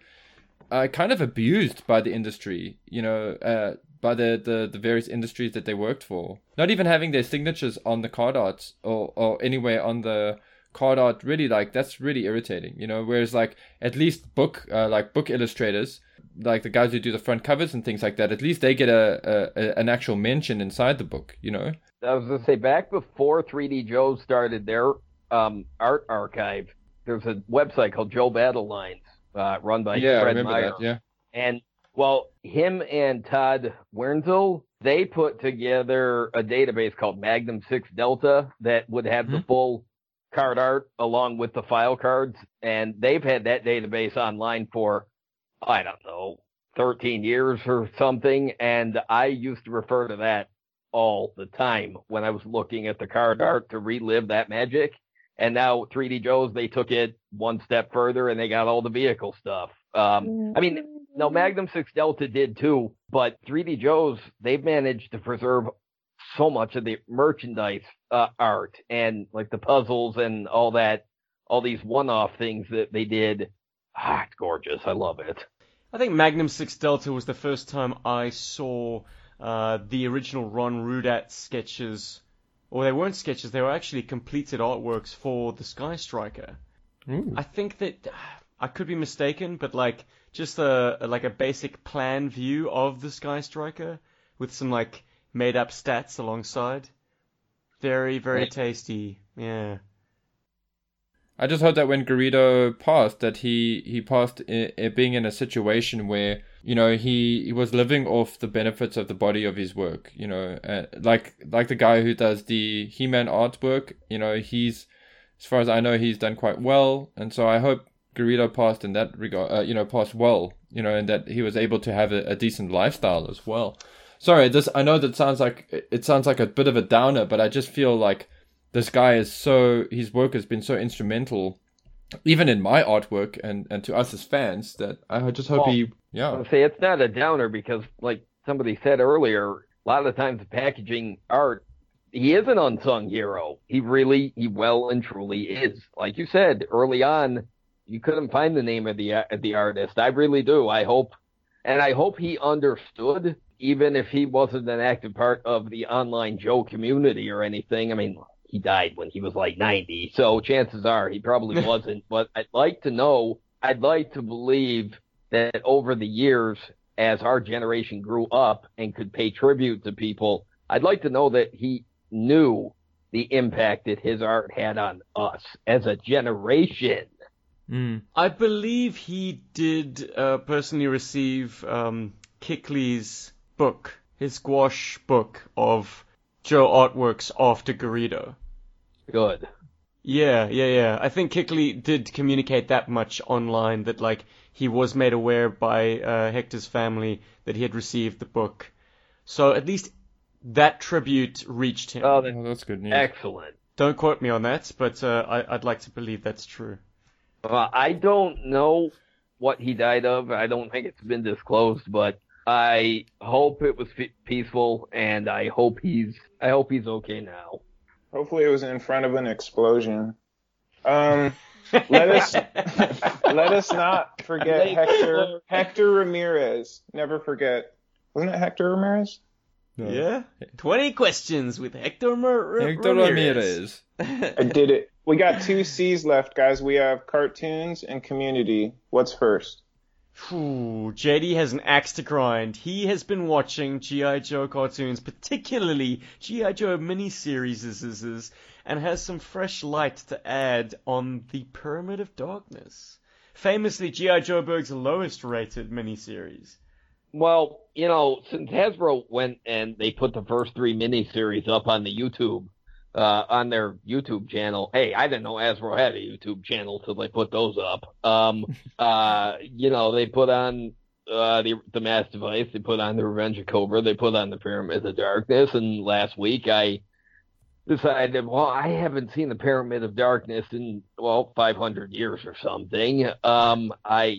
uh, kind of abused by the industry you know uh, by the, the the various industries that they worked for. Not even having their signatures on the card art or or anywhere on the card art really like that's really irritating you know whereas like at least book uh, like book illustrators like the guys who do the front covers and things like that at least they get a, a, a an actual mention inside the book you know I was gonna say back before 3D Joe started their um, art archive, there's a website called Joe Battle Lines, uh, run by yeah I Fred remember Meyer. that yeah And well, him and Todd Wernzel, they put together a database called Magnum Six Delta that would have the Mhm. full card art along with the file cards, and they've had that database online for I don't know 13 years or something, and I used to refer to that all the time when I was looking at the card art to relive that magic. And now 3D Joe's, they took it one step further and they got all the vehicle stuff. Um, I mean, no, Magnum 6 Delta did too, but 3D Joe's, they've managed to preserve so much of the merchandise uh, art and like the puzzles and all that, all these one-off things that they did. Ah, it's gorgeous. I love it. I think Magnum Six Delta was the first time I saw uh, the original Ron Rudat sketches, or they weren't sketches; they were actually completed artworks for the Sky Striker. Ooh. I think that I could be mistaken, but like just a like a basic plan view of the Sky Striker with some like made up stats alongside. Very very Right. tasty. Yeah. I just heard that when Garrido passed, that he he passed i i being in a situation where you know he he was living off the benefits of the body of his work. You know, uh, like like the guy who does the He-Man artwork. You know, he's as far as I know, he's done quite well, and so I hope Garrido passed in that regard. Uh, you know, passed well. You know, and that he was able to have a, a decent lifestyle as well. Sorry, this I know that sounds like it sounds like a bit of a downer, but I just feel like this guy is so his work has been so instrumental even in my artwork and and to us as fans that i just hope Well, he yeah say it's not a downer because, like somebody said earlier, a lot of times the packaging art, he is an unsung hero. He really, he well and truly is. Like you said early on, you couldn't find the name of the of the artist. I really do. I hope, and I hope he understood, even if he wasn't an active part of the online Joe community or anything. I mean, he died when he was like 90, so chances are he probably wasn't. But I'd like to know. I'd like to believe that over the years as our generation grew up and could pay tribute to people, I'd like to know that he knew the impact that his art had on us as a generation. Mm. I believe he did uh, personally receive um, Kickley's book, his gouache book of Joe artworks after Garrido. Good. Yeah, yeah, yeah. I think Kickley did communicate that much online that like he was made aware by uh, Hector's family that he had received the book. So at least that tribute reached him. Oh, that's Oh, that's good news. excellent. Don't quote me on that, but uh, I, I'd like to believe that's true. Uh, I don't know what he died of. I don't think it's been disclosed, but I hope it was f- peaceful, and I hope he's I hope he's okay now. Hopefully, it was in front of an explosion. Um, let us let us not forget Late Hector Lord. Hector Ramirez. Never forget. Wasn't it Hector Ramirez? No. Yeah, twenty questions with Hector, Mar- Hector Ramirez. Ramirez. I did it. We got two C's left, guys. We have cartoons and community. What's first? JD has an axe to grind. He has been watching G.I. Joe cartoons, particularly G.I. Joe miniseries, and has some fresh light to add on the Pyramid of Darkness. Famously, G.I. Joeburg's lowest rated miniseries. Well, you know, since Hasbro went and they put the first three miniseries up on the YouTube, uh, on their YouTube channel. Hey, I didn't know Hasbro had a YouTube channel till they put those up. Um, uh, you know, they put on, uh, the, the Mass Device, they put on the Revenge of Cobra, they put on the Pyramid of Darkness, and last week I decided, well, I haven't seen the Pyramid of Darkness in, well, 500 years or something. Um, I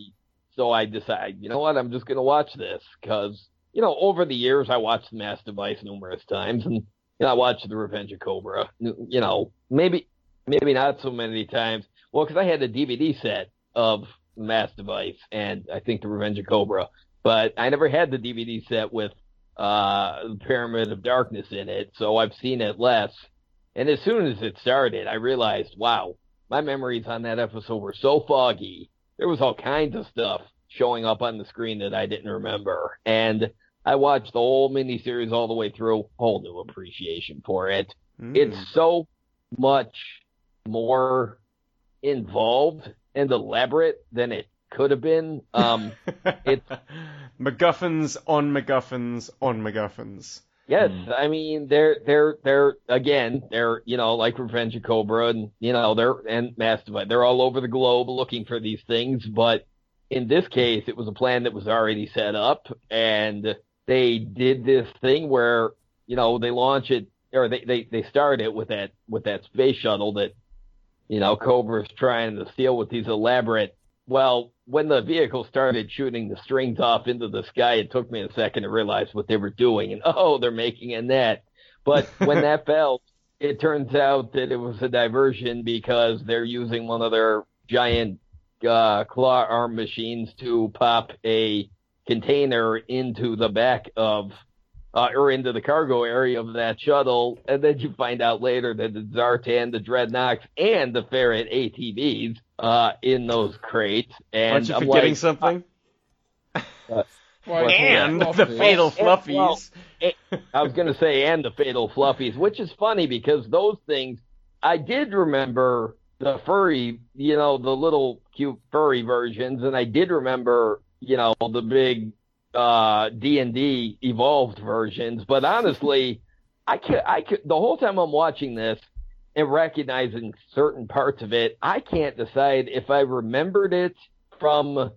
so I decided, you know what, I'm just going to watch this because, you know, over the years, I watched the Mass Device numerous times and, you know, I watched The Revenge of Cobra, you know, maybe, maybe not so many times. Well, because I had a DVD set of Mass Device and I think The Revenge of Cobra, but I never had the DVD set with, uh, the Pyramid of Darkness in it. So I've seen it less. And as soon as it started, I realized, wow, my memories on that episode were so foggy there was all kinds of stuff showing up on the screen that I didn't remember. And I watched the whole miniseries all the way through, whole new appreciation for it. Mm. It's so much more involved and elaborate than it could have been. Um, it's- MacGuffins on MacGuffins on MacGuffins. Yes, Hmm. I mean they're they're they're again they're you know like Revenge of Cobra and you know they're and Mass Device they're all over the globe looking for these things, but in this case it was a plan that was already set up and they did this thing where you know they launch it or they they they start it with that with that space shuttle that you know Cobra's trying to steal with these elaborate well, when the vehicle started shooting the strings off into the sky, it took me a second to realize what they were doing. And oh, they're making a net. But when that fell, it turns out that it was a diversion because they're using one of their giant uh, claw arm machines to pop a container into the back of uh, or into the cargo area of that shuttle, and then you find out later that the Zartan, the Dreadnoks, and the Ferret ATVs uh, in those crates. And Aren't you I'm forgetting like, something? Why, And the fatal And- well, fluffies. I was going to say, and the fatal fluffies, which is funny because those things, I did remember the furry, you know, the little cute furry versions, and I did remember, you know, the big uh D and D evolved versions. But honestly, I could, I could, the whole time I'm watching this and recognizing certain parts of it, I can't decide if I remembered it from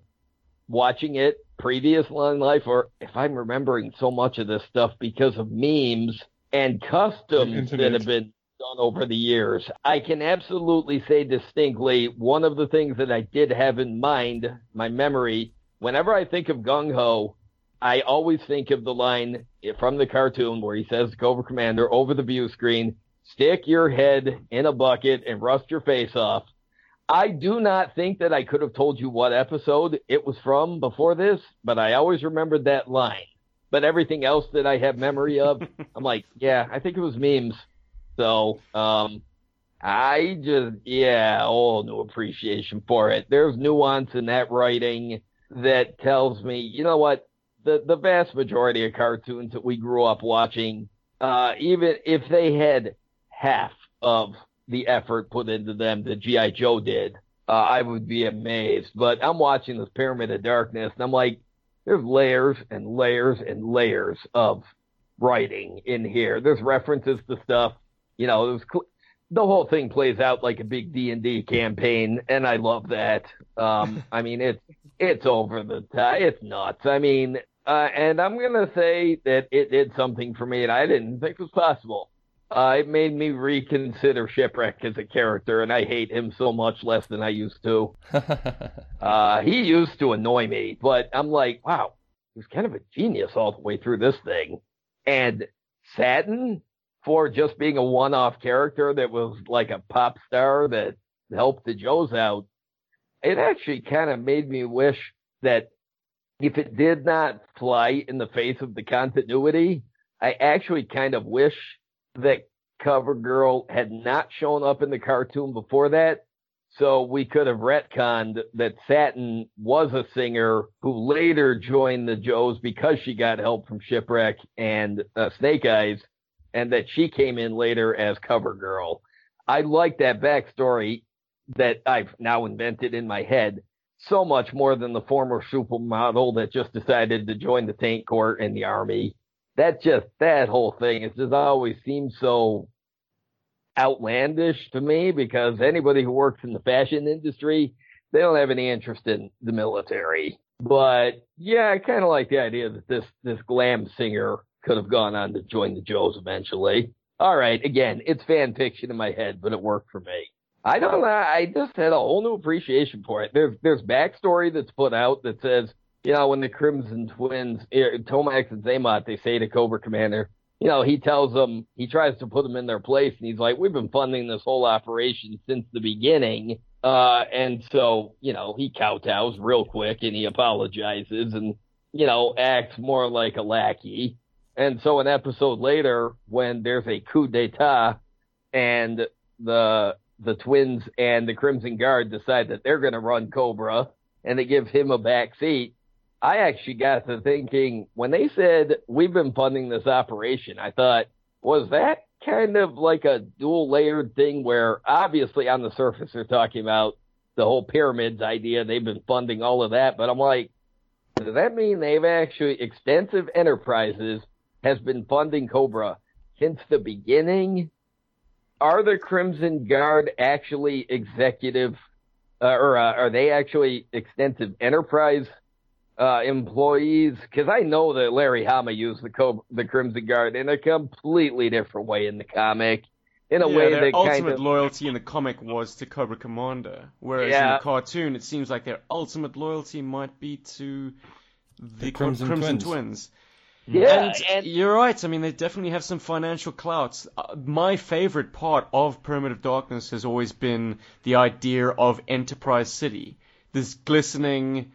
watching it previous in life or if I'm remembering so much of this stuff because of memes and customs that have been done over the years. I can absolutely say distinctly one of the things that I did have in mind, my memory, whenever I think of Gung Ho, I always think of the line from the cartoon where he says to Cobra Commander over the view screen, stick your head in a bucket and rust your face off. I do not think that I could have told you what episode it was from before this, but I always remembered that line. But everything else that I have memory of, I'm like, yeah, I think it was memes. So, um, I just, yeah, all new appreciation for it. There's nuance in that writing that tells me, you know what? the the vast majority of cartoons that we grew up watching, uh, even if they had half of the effort put into them that GI Joe did, uh, I would be amazed. But I'm watching this Pyramid of Darkness, and I'm like, there's layers and layers and layers of writing in here. There's references to stuff, you know. There's cl- the whole thing plays out like a big D and D campaign, and I love that. Um, I mean, it's it's over the top. It's nuts. I mean, uh, and I'm gonna say that it did something for me that I didn't think was possible. Uh, it made me reconsider Shipwreck as a character, and I hate him so much less than I used to. uh, he used to annoy me, but I'm like, wow, he was kind of a genius all the way through this thing. And Satin, for just being a one-off character that was like a pop star that helped the Joes out, it actually kind of made me wish that if it did not fly in the face of the continuity, I actually kind of wish that Cover Girl had not shown up in the cartoon before that. So we could have retconned that Satin was a singer who later joined the Joes because she got help from Shipwreck and uh, Snake Eyes, and that she came in later as Cover Girl. I like that backstory that I've now invented in my head so much more than the former supermodel that just decided to join the tank corps and the army. That just, that whole thing, it just always seems so outlandish to me because anybody who works in the fashion industry, they don't have any interest in the military. But yeah, I kind of like the idea that this, this glam singer could have gone on to join the Joes eventually. All right. Again, it's fan fiction in my head, but it worked for me. I don't know. I just had a whole new appreciation for it. There's, there's backstory that's put out that says, you know, when the Crimson Twins, eh, Tomax and Xamot, they say to Cobra Commander, you know, he tells them, he tries to put them in their place, and he's like, we've been funding this whole operation since the beginning. Uh, and so, you know, he kowtows real quick and he apologizes and, you know, acts more like a lackey. And so an episode later, when there's a coup d'etat and the, the twins and the Crimson Guard decide that they're going to run Cobra and they give him a back seat, I actually got to thinking when they said we've been funding this operation, I thought, was that kind of like a dual layered thing where obviously on the surface they're talking about the whole pyramids idea. They've been funding all of that, but I'm like, does that mean they've actually extensive enterprises has been funding Cobra since the beginning? Are the Crimson Guard actually executive, uh, or uh, are they actually extensive enterprise uh, employees? Because I know that Larry Hama used the Co- the Crimson Guard in a completely different way in the comic, in a yeah, way their that ultimate kind of loyalty in the comic was to Cobra Commander, whereas in the cartoon it seems like their ultimate loyalty might be to the, The Crimson Crimson Twins. Twins. Yeah, and, and you're right. I mean, they definitely have some financial clouts. Uh, my favorite part of of Darkness has always been the idea of Enterprise City, this glistening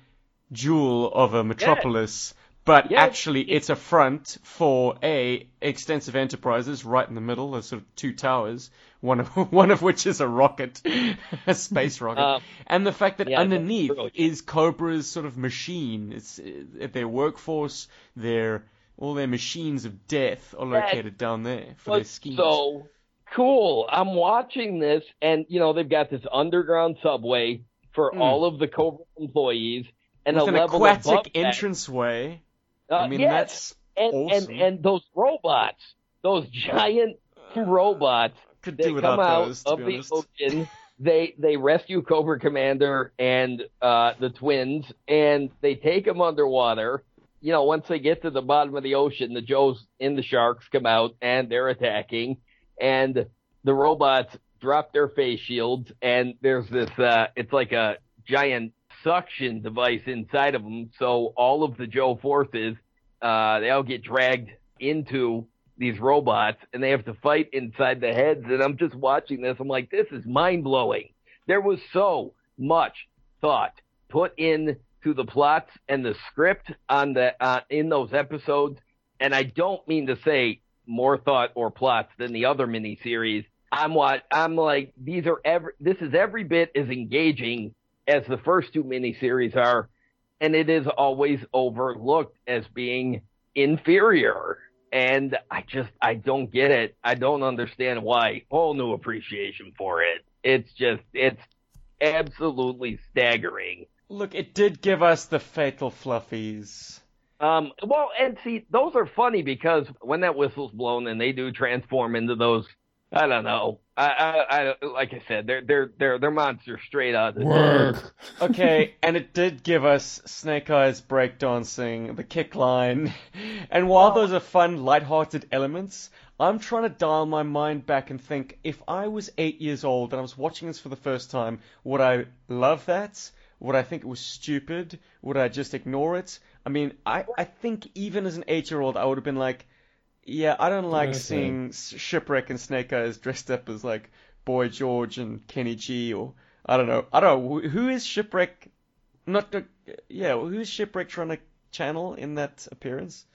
jewel of a metropolis. But Yeah, actually, it's a front for a extensive enterprises right in the middle. There's sort of two towers, one of one of which is a rocket, a space rocket, Uh, and the fact that yeah, underneath is Cobra's sort of machine. It's uh, their workforce, their all their machines of death are That located down there for their schemes. so cool. I'm watching this, and you know they've got this underground subway for Hmm. all of the Cobra employees, and With a an level aquatic entranceway. Uh, I mean, yes, that's and, awesome. and and those robots, those giant robots could that do without come out those, to of be the ocean. They they rescue Cobra Commander and uh, the twins, and they take them underwater. You know, once they get to the bottom of the ocean, the Joes and the sharks come out and they're attacking, and the robots drop their face shields, and there's this. Uh, it's like a giant suction device inside of them, so all of the Joe forces, uh, they all get dragged into these robots and they have to fight inside the heads. And I'm just watching this. I'm like, this is mind blowing. There was so much thought put in to the plots and the script on the, uh, in those episodes. And I don't mean to say more thought or plots than the other miniseries. I'm what, I'm like, these are every, this is every bit as engaging as the first two miniseries are. and it is always overlooked as being inferior. And I just, I don't get it. I don't understand why. Whole new appreciation for it. It's just, it's absolutely staggering. Look, it did give us the fatal fluffies. Um, well, and see, those are funny because when that whistle's blown and they do transform into those, I don't know. I, I, I like I said, they're they're they're they're monsters straight out of the Work. Okay, and it did give us Snake Eyes breakdancing, the kick line, and while those are fun, light-hearted elements, I'm trying to dial my mind back and think if I was eight years old and I was watching this for the first time, would I love that? Would I think it was stupid? Would I just ignore it? I mean, I, I think even as an eight-year-old, I would have been like, yeah, I don't like Okay. seeing Shipwreck and Snake Eyes dressed up as like Boy George and Kenny G or I don't know. I don't know. Who is Shipwreck? Not the, yeah. Who's Shipwreck trying to channel in that appearance?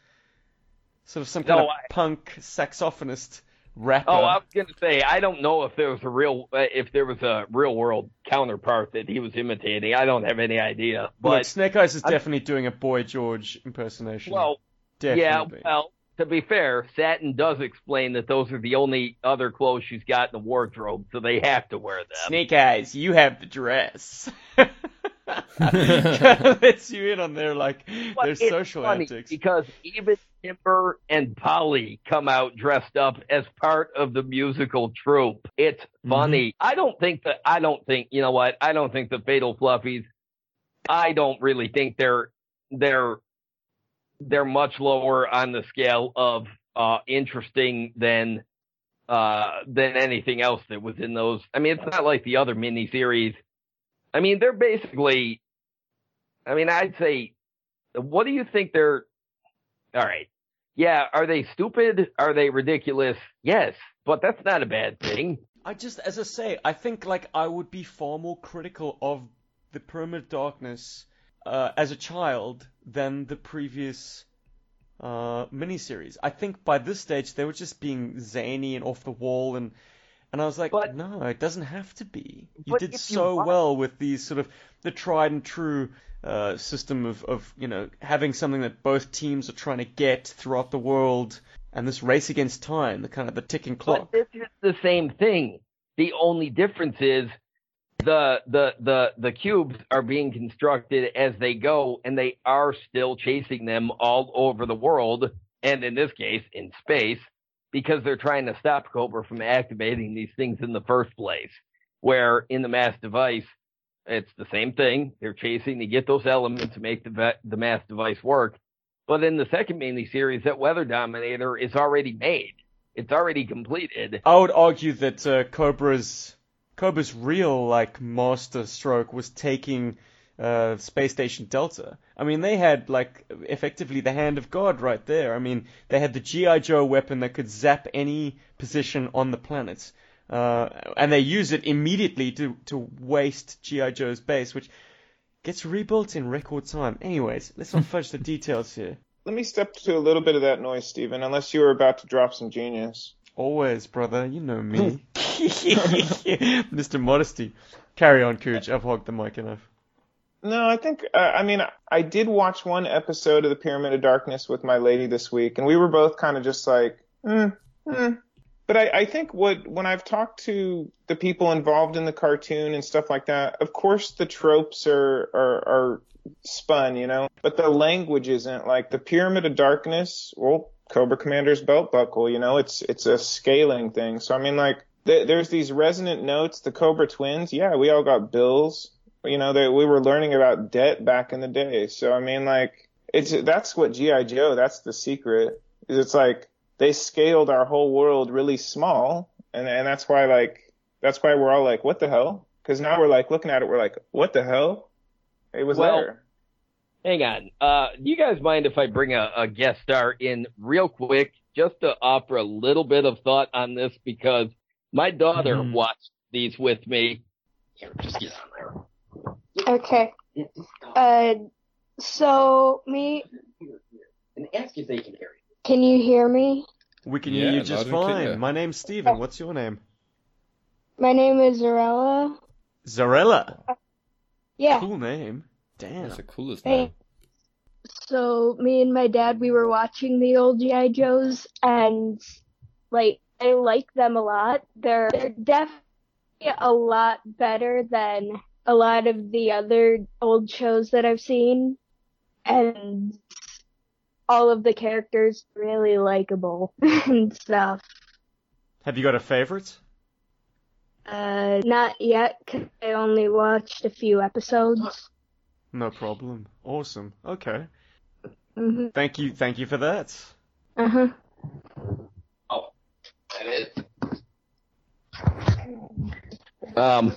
Sort of some kind No, of I- punk saxophonist rapper. Oh, I was gonna say I don't know if there was a real uh, if there was a real world counterpart that he was imitating. I don't have any idea. Look, But Snake Eyes is I'm- definitely doing a Boy George impersonation. well, definitely. yeah. Well, to be fair, Satin does explain that those are the only other clothes she's got in the wardrobe, so they have to wear them. Snake Eyes, you have the dress. Lets you in on their like But their social funny antics. because even Timber and Polly come out dressed up as part of the musical troupe. It's Mm-hmm. funny. I don't think that I don't think you know what I don't think the Fatal Fluffies. I don't really think they're they're they're much lower on the scale of uh interesting than uh than anything else that was in those. I mean, it's not like the other miniseries. I mean, they're basically. I mean, I'd say what do you think they're all right yeah are they stupid are they ridiculous yes but that's not a bad thing I just, as I say, I think like I would be far more critical of the Pyramid of Darkness uh, as a child than the previous uh, miniseries. I think by this stage they were just being zany and off the wall, and and I was like, But- no, it doesn't have to be. You did if you so want- well with these sort of the tried and true. Uh, system of, of you know having something that both teams are trying to get throughout the world and this race against time the kind of the ticking clock. but this is the same thing. The only difference is the the the the cubes are being constructed as they go and they are still chasing them all over the world and in this case in space because they're trying to stop cobra from activating these things in the first place where in the mass device it's the same thing. They're chasing to get those elements to make the the mass device work. But in the second mini series that weather dominator is already made. It's already completed. I would argue that uh, Cobra's Cobra's real like master stroke was taking uh, Space Station Delta. I mean, they had like effectively the hand of God right there. I mean, they had the GI Joe weapon that could zap any position on the planet, uh, and they use it immediately to to waste GI Joe's base, which gets rebuilt in record time. Anyways, let's not fudge the details here. Let me step to a little bit of that noise, Stephen, unless you were about to drop some genius. Always, brother. You know me. Mr. Modesty. Carry on, Cooch. I've hogged the mic enough. No, I think uh, I mean I did watch one episode of the Pyramid of Darkness with my lady this week, and we were both kind of just like, hmm, hmm. But I, I think what when I've talked to the people involved in the cartoon and stuff like that, of course the tropes are are, are spun, you know, but the language isn't like the Pyramid of Darkness. Well, Cobra Commander's belt buckle, you know, it's it's a scaling thing. So I mean, like th- there's these resonant notes. The Cobra Twins, yeah, we all got bills you know that we were learning about debt back in the day so i mean like it's that's what gi joe that's the secret is it's like they scaled our whole world really small and and that's why like that's why we're all like what the hell because now we're like looking at it we're like what the hell it was Well, there Hang on. Uh, do you guys mind if I bring a, a guest star in real quick just to offer a little bit of thought on this because my daughter Mhm. watched these with me. Okay. Uh, so me, and ask if they can you. hear me? We can Yeah, hear you just and clear. fine. My name's Steven. What's your name? My name is Zarella. Zarella. Yeah. Cool name. Damn. That's the coolest Hey. name. So me and my dad, we were watching the old GI Joes, and like I like them a lot. They're they're definitely a lot better than a lot of the other old shows that I've seen, and all of the characters really likable and stuff. Have you got a favorite? Uh, not yet, 'cause I only watched a few episodes. No problem. Awesome. Okay. hmm Thank you. Thank you for that. Uh huh. Oh, That is. Um,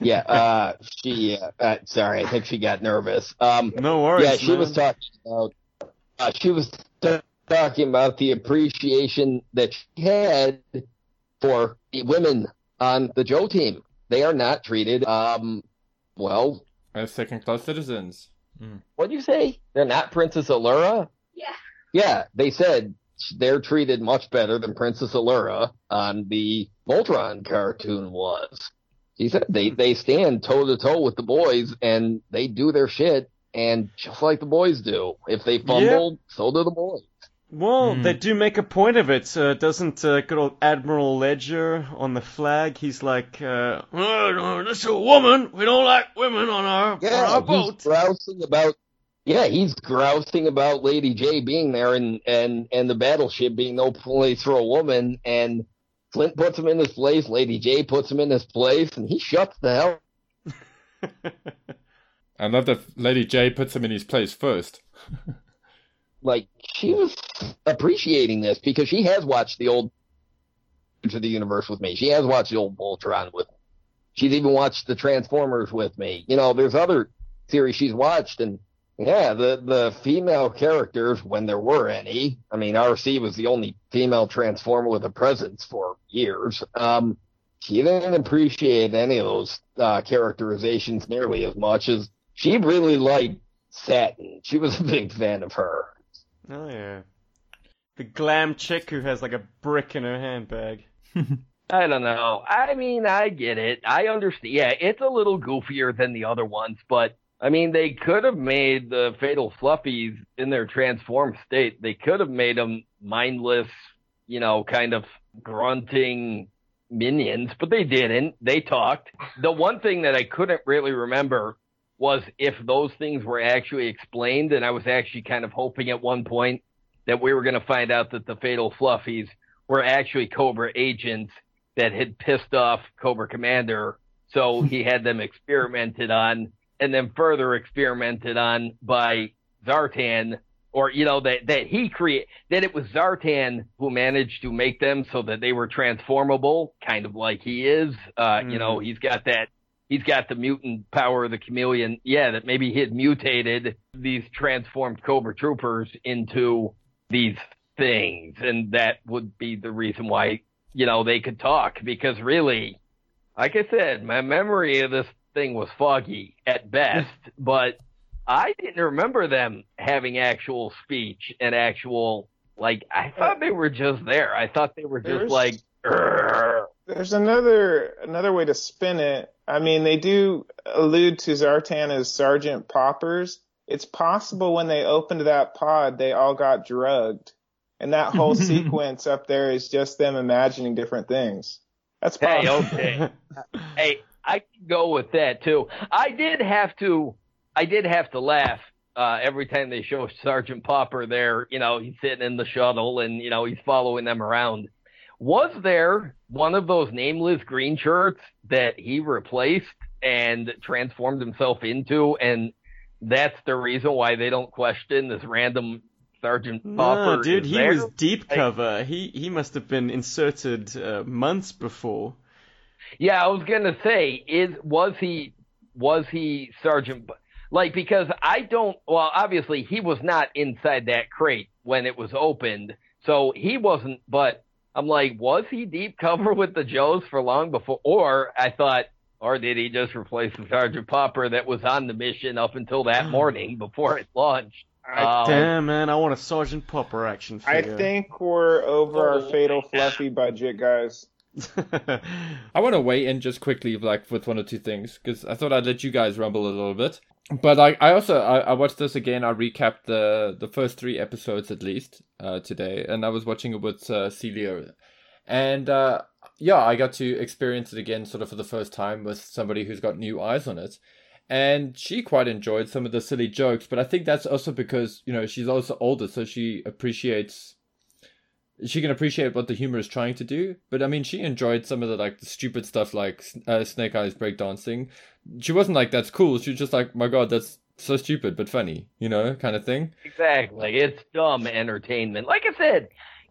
yeah, uh, she, uh, uh, sorry, I think she got nervous. Um, No worries. yeah, she man. was talking about, uh, she was t- talking about the appreciation that she had for the women on the Joe team. They are not treated, um, well, As second class citizens. What do you say? They're not Princess Allura? Yeah. Yeah, they said they're treated much better than Princess Allura on the Voltron cartoon was. He said they, they stand toe to toe with the boys and they do their shit and just like the boys do. If they fumble, so do the boys. Well, Hmm. they do make a point of it. Uh, doesn't uh, good old Admiral Ledger on the flag? He's like, uh, "Oh, no, this is a woman. We don't like women on our Yeah, on our he's boat. grousing about. Yeah, he's grousing about Lady J being there and and and the battleship being no place for a woman. And Flint puts him in his place. Lady J puts him in his place, and he shuts the hell. I love that Lady J puts him in his place first. Like she was appreciating this because she has watched the old Into the Universe with me. She has watched the old Voltron with me. She's even watched the Transformers with me. You know, there's other series she's watched, and yeah, the the female characters when there were any. I mean, Arcee was the only female Transformer with a presence for years. Um, she didn't appreciate any of those uh, characterizations nearly as much as she really liked Satin. She was a big fan of her. oh yeah, the glam chick who has like a brick in her handbag. I don't know. I mean, I get it. I understand. Yeah, it's a little goofier than the other ones, but I mean, they could have made the Fatal Fluffies in their transformed state. They could have made them mindless, you know, kind of grunting minions, but they didn't. They talked. The one thing that I couldn't really remember was if those things were actually explained, and I was actually kind of hoping at one point that we were going to find out that the Fatal Fluffies were actually Cobra agents that had pissed off Cobra Commander, so he had them experimented on, and then further experimented on by Zartan, or you know that that he create that it was Zartan who managed to make them so that they were transformable, kind of like he is. Uh, You know, he's got that. He's got the mutant power of the chameleon. Yeah, that maybe he had mutated these transformed Cobra troopers into these things, and that would be the reason why you know they could talk. Because really, like I said, my memory of this thing was foggy at best, but I didn't remember them having actual speech and actual like. I thought they were just there. I thought they were just There's- like. "Urgh." There's another another way to spin it. I mean, they do allude to Zartan as Sergeant Poppers. It's possible when they opened that pod, they all got drugged, and that whole sequence up there is just them imagining different things. That's Hey, okay. Hey, I can go with that too. I did have to, I did have to laugh uh, every time they show Sergeant Popper there. You know, he's sitting in the shuttle and you know he's following them around. Was there one of those nameless green shirts that he replaced and transformed himself into, and that's the reason why they don't question this random Sergeant Popper? No, dude, he there? was deep cover. He he must have been inserted uh, months before. Yeah, I was gonna say, is was he was he Sergeant? Like because I don't. Well, obviously he was not inside that crate when it was opened, so he wasn't. But I'm like, was he deep cover with the Joes for long before? Or I thought, or did he just replace the Sergeant Popper that was on the mission up until that morning before it launched? I, Um, Damn, man, I want a Sergeant Popper action I think we're over our fatal fluffy budget, guys. I want to weigh in just quickly, like with one or two things, because I thought I'd let you guys rumble a little bit. But I, I also I, I watched this again. I recapped the the first three episodes at least uh, today, and I was watching it with uh, Celia, and uh, yeah, I got to experience it again, sort of for the first time with somebody who's got new eyes on it, and she quite enjoyed some of the silly jokes. But I think that's also because you know she's also older, so she appreciates she can appreciate what the humor is trying to do. But I mean, she enjoyed some of the like the stupid stuff like uh, Snake Eyes breakdancing. She wasn't like that's cool. She was just like, my god, that's so stupid but funny, you know, kind of thing. Exactly. It's dumb entertainment. Like I said,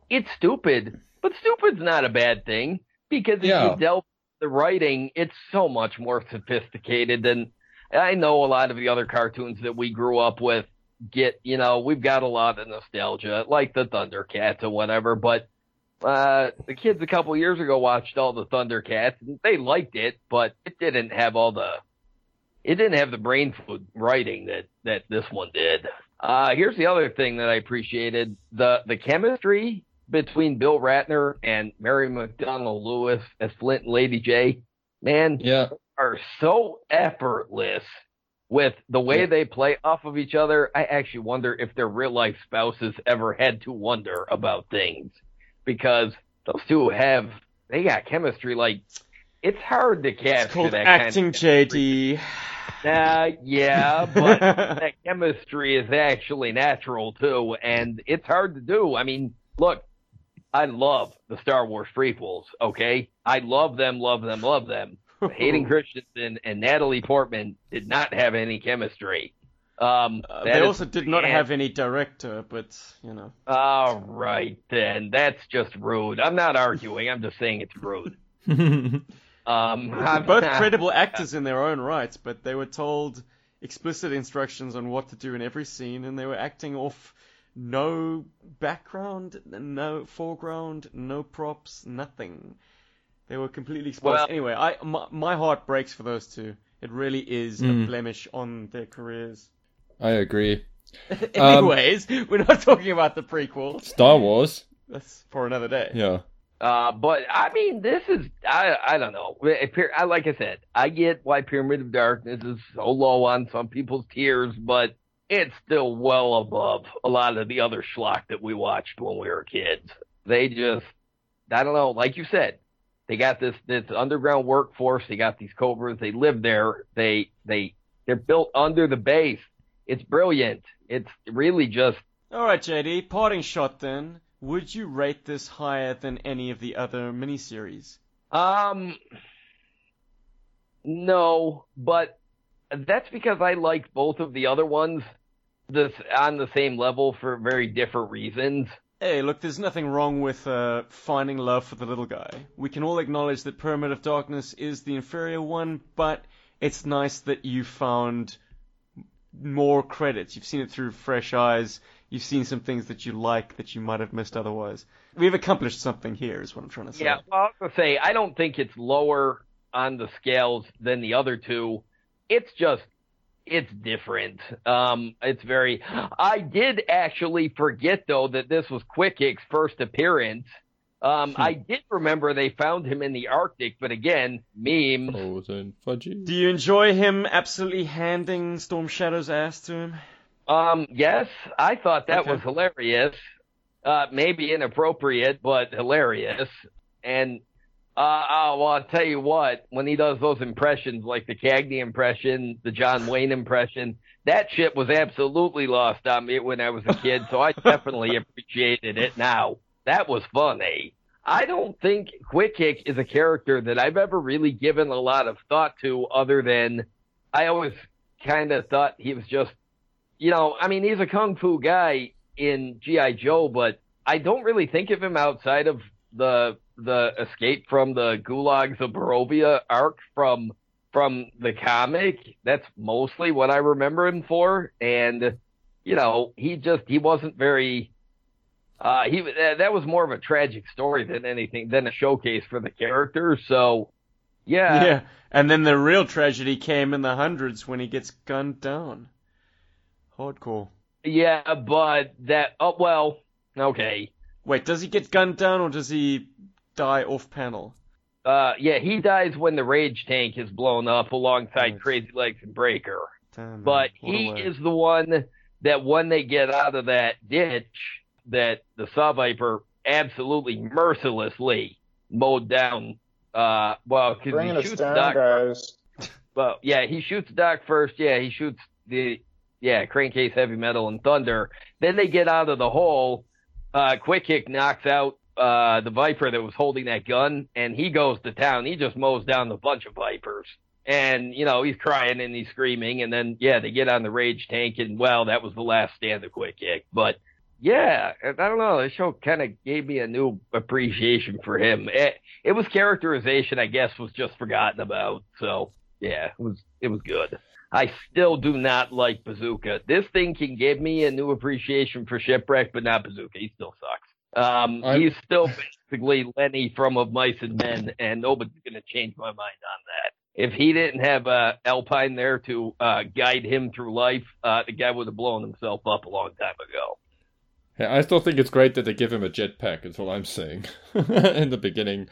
it's stupid, but stupid's not a bad thing because if Yeah. you delve the writing, it's so much more sophisticated than I know a lot of the other cartoons that we grew up with get, you know, we've got a lot of nostalgia, like the Thundercats or whatever, but uh the kids a couple years ago watched all the Thundercats and they liked it, but it didn't have all the it didn't have the brain food writing that that this one did. Uh here's the other thing that I appreciated. The the chemistry between Bill Ratner and Mary McDonald-Lewis as Flint and Lady Jaye, man, Yeah, are so effortless with the way Yeah. they play off of each other. I actually wonder if their real life spouses ever had to wonder about things because those two have they got chemistry like it's hard to capture It's called that acting, kind of JD. Uh, yeah, but that chemistry is actually natural too, and it's hard to do. I mean, look, I love the Star Wars prequels. Okay, I love them, love them, love them. Hayden Christensen and Natalie Portman did not have any chemistry. Um, Uh, they also did not have any director, but you know. All right, then that's just rude. I'm not arguing. I'm just saying it's rude. Um, I'm both not- credible actors in their own rights, but they were told explicit instructions on what to do in every scene, and they were acting off no background, no foreground, no props, nothing. They were completely exposed. Well- anyway, I my, my heart breaks for those two. It really is a Mm. blemish on their careers. I agree. Anyways, we're not talking about the prequel. Star Wars. That's for another day. Yeah. Uh, but I mean, this is I I don't know. I like I said, I get why Pyramid of Darkness is so low on some people's tiers, but it's still well above a lot of the other schlock that we watched when we were kids. They just, I don't know, like you said, they got this this underground workforce. They got these cobras. They live there. They they they're built under the base. It's brilliant. It's really just All right, JD. Parting shot then. Would you rate this higher than any of the other miniseries? Um, no, but that's because I like both of the other ones this on the same level for very different reasons. Hey, look, there's nothing wrong with uh, finding love for the little guy. We can all acknowledge that Pyramid of Darkness is the inferior one, but it's nice that you found more credits. You've seen it through fresh eyes. You've seen some things that you like that you might have missed otherwise. We've accomplished something here, is what I'm trying to say. Yeah, well, I was say I don't think it's lower on the scales than the other two. It's just it's different. Um, it's very. I did actually forget though that this was Quick Kick's first appearance. Um, Hmm. I did remember they found him in the Arctic, but again, memes. Frozen fudgy. Do you enjoy him absolutely handing Storm Shadow's ass to him? Um, yes, I thought that Okay. was hilarious. Uh, maybe inappropriate, but hilarious. And uh, oh, well, I'll tell you what, when he does those impressions, like the Cagney impression, the John Wayne impression, that shit was absolutely lost on me when I was a kid. So I definitely appreciated it now. That was funny. I don't think Quick Kick is a character that I've ever really given a lot of thought to, other than I always kind of thought he was just you know, I mean, he's a kung fu guy in GI Joe, but I don't really think of him outside of the the escape from the gulags of Borovia arc from from the comic. That's mostly what I remember him for, and you know, he just he wasn't very. Uh, he that was more of a tragic story than anything than a showcase for the character. So, yeah, yeah. And then the real tragedy came in the hundreds when he gets gunned down. Hardcore. yeah, but that oh well, okay. Wait, does he get gunned down or does he die off panel? Uh, yeah, he dies when the rage tank is blown up alongside Right. Crazy Legs and Breaker. Damn, but man. What a he is the one that when they get out of that ditch, that the Saw Viper absolutely mercilessly mowed down. Uh, well, because Bringing he us shoots down, Doc. guys. Well, yeah, he shoots Doc first. Yeah, he shoots the yeah crankcase heavy metal and thunder. Then they get out of the hole. Uh, Quick Kick knocks out uh the Viper that was holding that gun, and he goes to town. He just mows down a bunch of Vipers. And, you know, he's crying and he's screaming. And then, yeah, they get on the rage tank and, well, that was the last stand of Quick Kick. But, yeah, I don't know. The show kind of gave me a new appreciation for him. It, it was characterization, I guess, was just forgotten about. So, yeah, it was, it was good. I still do not like Bazooka. This thing can give me a new appreciation for Shipwreck, but not Bazooka. He still sucks. Um, he's still basically Lenny from Of Mice and Men, and nobody's going to change my mind on that. If he didn't have uh, Alpine there to uh, guide him through life, uh, the guy would have blown himself up a long time ago. Yeah, I still think it's great that they give him a jetpack. Is what I'm saying in the beginning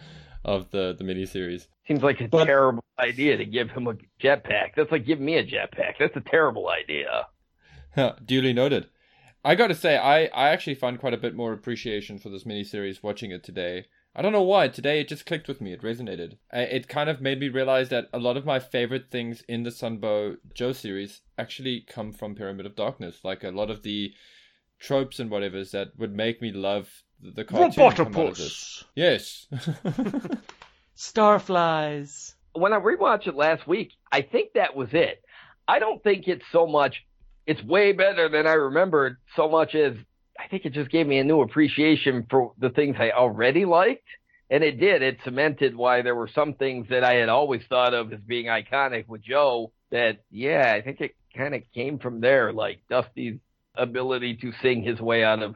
of the the miniseries. Seems like a But- terrible idea to give him a jetpack. That's like giving me a jetpack. That's a terrible idea. Huh, Duly noted. I gotta say, I, I actually find quite a bit more appreciation for this miniseries watching it today. I don't know why. Today it just clicked with me. It resonated. It kind of made me realize that a lot of my favorite things in the Sunbow Joe series actually come from Pyramid of Darkness. Like a lot of the tropes and whatever's that would make me love the, the cartoon. of this. Robotopus. Yes. Starflies. when I rewatched it last week, I think that was it. I don't think it's so much. It's way better than I remembered. So much as I think it just gave me a new appreciation for the things I already liked, and it did. It cemented why there were some things that I had always thought of as being iconic with Joe. That yeah, I think it kind of came from there, like Dusty's ability to sing his way out of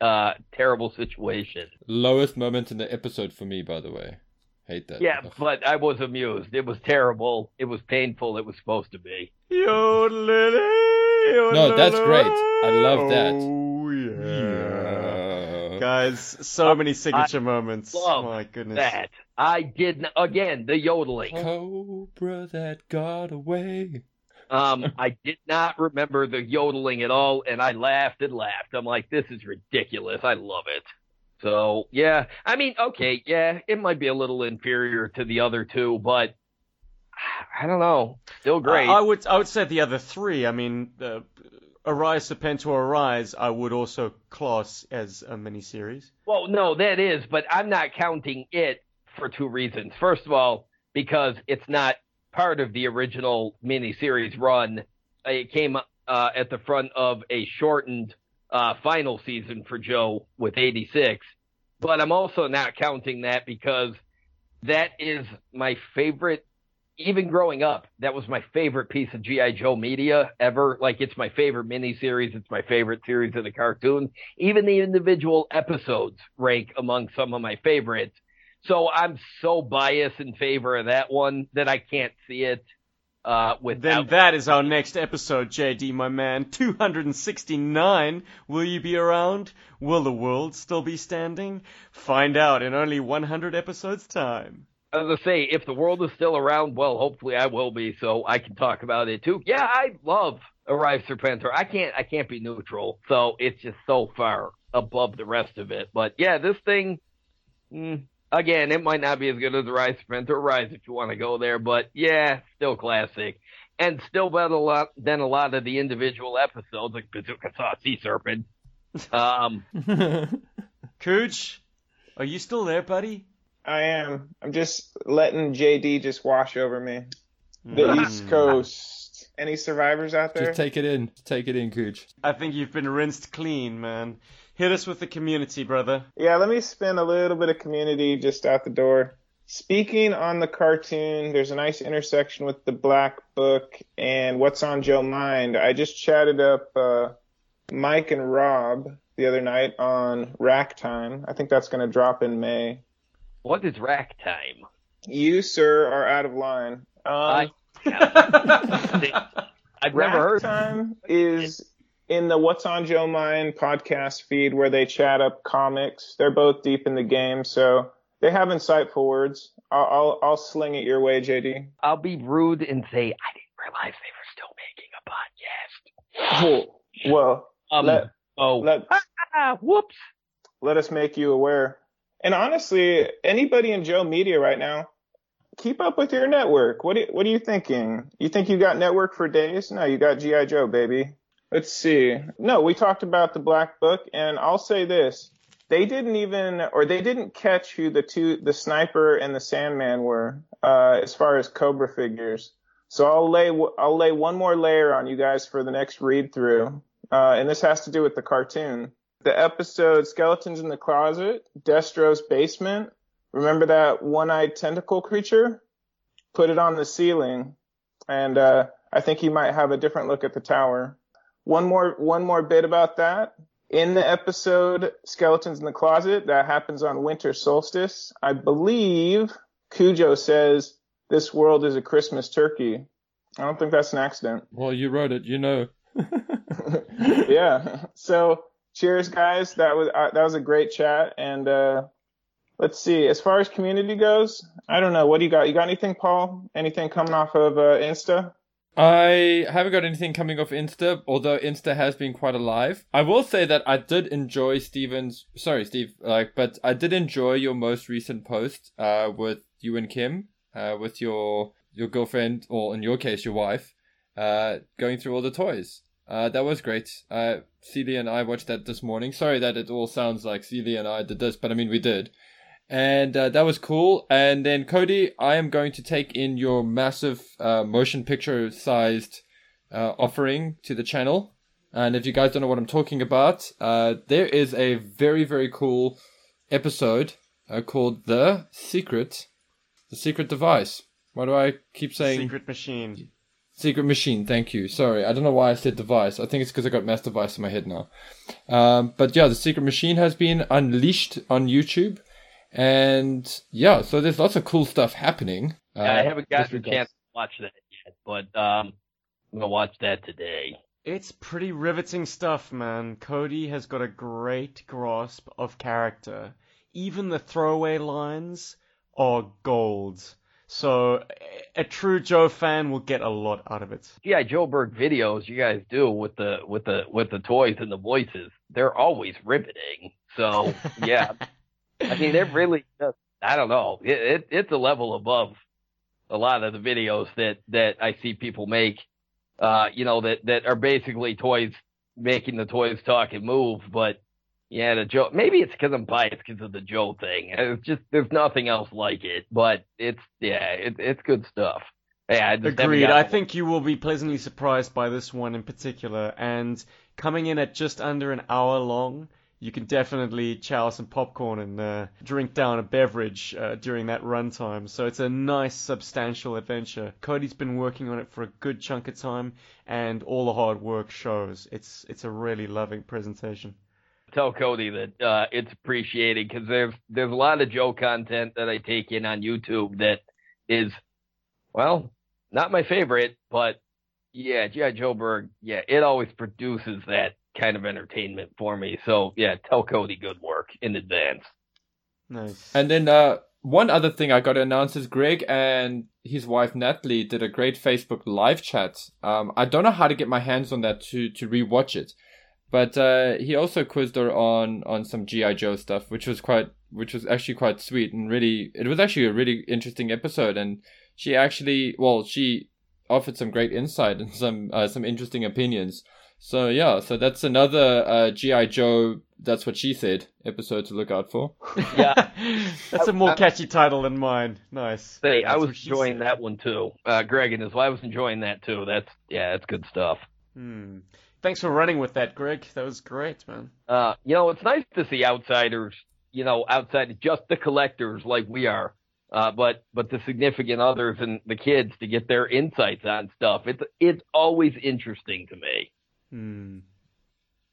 uh terrible situation. Lowest moment in the episode for me, by the way. Hate that. Yeah, but I was amused. It was terrible. It was painful. It was supposed to be. Yodelily, No, that's great. I love that. Oh, yeah. Yeah. Guys, so many signature moments. love My goodness. that. I did n- again the yodeling. Cobra that got away. Um, I did not remember the yodeling at all, and I laughed and laughed. I'm like, this is ridiculous. I love it. So yeah, I mean, okay, yeah, it might be a little inferior to the other two, but I don't know, still great. I, I would I would say the other three. I mean, uh, Arise, Serpentor, Arise. I would also class as a miniseries. Well, no, that is, but I'm not counting it for two reasons. First of all, because it's not part of the original miniseries run. It came uh, at the front of a shortened uh, final season for Joe with 86. But I'm also not counting that because that is my favorite. Even growing up, that was my favorite piece of GI Joe media ever. Like it's my favorite miniseries. It's my favorite series of the cartoon even the individual episodes rank among some of my favorites. So I'm so biased in favor of that one that I can't see it uh, Then that is our next episode, JD, my man. 269. Will you be around? Will the world still be standing? Find out in only 100 episodes' time. As I say, if the world is still around, well, hopefully I will be, so I can talk about it too. Yeah, I love Arise Serpentor. I can't, I can't be neutral, so it's just so far above the rest of it. But yeah, this thing, mm, again, it might not be as good as Arise Serpentor. Rise if you want to go there, but yeah, still classic. And still better a lot than a lot of the individual episodes, like Bazooka Saw Sea Serpent. Um, Cooch, are you still there, buddy? I am. I'm just letting JD just wash over me. The Mm. East Coast. Any survivors out there? Just take it in. Take it in, Cooch. I think you've been rinsed clean, man. Hit us with the community, brother. Yeah, let me spin a little bit of community just out the door. Speaking on the cartoon, there's a nice intersection with the Black Book and What's on Joe Mind. I just chatted up uh, Mike and Rob the other night on Rack Time. I think that's going to drop in May. what is rack time? You, sir, are out of line. Um, I- I've Rack never heard. Time is in the What's on Joe Mind podcast feed where they chat up comics. They're both deep in the game, so they have insightful words. I'll, I'll, I'll sling it your way, JD. I'll be rude and say I didn't realize they were still making a podcast. well, Um, let, oh, let, ah, whoops. let us make you aware. And honestly, anybody in Joe Media right now, keep up with your network. What do, what are you thinking? You think you got network for days? No, you got GI Joe, baby. Let's see. No, we talked about the Black Book, and I'll say this: they didn't even, or they didn't catch who the two, the Sniper and the Sandman were, uh, as far as Cobra figures. So I'll lay, I'll lay one more layer on you guys for the next read through, uh, and this has to do with the cartoon. The episode Skeletons in the Closet, Destro's Basement. Remember that one-eyed tentacle creature? Put it on the ceiling, and uh, I think he might have a different look at the tower. One more, one more bit about that. In the episode Skeletons in the Closet, that happens on winter solstice. I believe Cujo says this world is a Christmas turkey. I don't think that's an accident. Well, you wrote it, you know. yeah. So cheers, guys. That was uh, that was a great chat. And uh, let's see. As far as community goes, I don't know. What do you got? You got anything, Paul? Anything coming off of uh, Insta? I haven't got anything coming off Insta, although Insta has been quite alive. I will say that I did enjoy Steven's, sorry, Steve, like, but I did enjoy your most recent post, uh, with you and Kim, uh, with your, your girlfriend, or in your case, your wife, uh, going through all the toys. Uh, that was great. Uh, Celia and I watched that this morning. Sorry that it all sounds like Celia and I did this, but I mean, we did. And uh, that was cool. And then, Cody, I am going to take in your massive uh, motion picture sized uh, offering to the channel. And if you guys don't know what I'm talking about, uh, there is a very, very cool episode uh, called The Secret, The Secret Device. Why do I keep saying Secret Machine. Secret Machine, thank you. Sorry, I don't know why I said device. I think it's because I got Mass Device in my head now. Um, but yeah, the Secret Machine has been unleashed on YouTube. And yeah, so there's lots of cool stuff happening. Uh, I haven't gotten a chance to watch that yet, but um, I'm gonna watch that today. It's pretty riveting stuff, man. Cody has got a great grasp of character. Even the throwaway lines are gold. So a true Joe fan will get a lot out of it. G.I. Joeburg videos you guys do with the with the with the toys and the voices, they're always riveting. So yeah, I mean they're really just I don't know. It, it it's a level above a lot of the videos that that I see people make. Uh, you know that that are basically toys making the toys talk and move, but yeah, the Joe. Maybe it's because I'm biased because of the Joe thing. It's just there's nothing else like it, but it's yeah, it, it's good stuff. Yeah, I Agreed. I think you will be pleasantly surprised by this one in particular. And coming in at just under an hour long, you can definitely chow some popcorn and uh, drink down a beverage uh, during that runtime. So it's a nice, substantial adventure. Cody's been working on it for a good chunk of time, and all the hard work shows. It's it's a really loving presentation. tell Cody that uh, it's appreciated because there's there's a lot of Joe content that I take in on YouTube that is, well, not my favorite, but yeah, G.I. Joeburg, yeah, it always produces that kind of entertainment for me. So yeah, tell Cody good work in advance. Nice. And then uh, one other thing I got to announce is Greg and his wife Natalie did a great Facebook live chat. Um, I don't know how to get my hands on that to to rewatch it, but uh, he also quizzed her on on some GI Joe stuff, which was quite which was actually quite sweet and really it was actually a really interesting episode. And she actually well she offered some great insight and some uh, some interesting opinions. So yeah, so that's another uh, GI Joe. That's what she said. Episode to look out for. Yeah. That's a more catchy title than mine. Nice. Say, I was enjoying said. that one too. Uh, Greg and his wife I was enjoying that too. That's yeah, that's good stuff. Hmm. Thanks for running with that, Greg. That was great, man. Uh, you know, it's nice to see outsiders, you know, outside of just the collectors like we are, uh, but but the significant others and the kids to get their insights on stuff. It's it's always interesting to me. Hmm.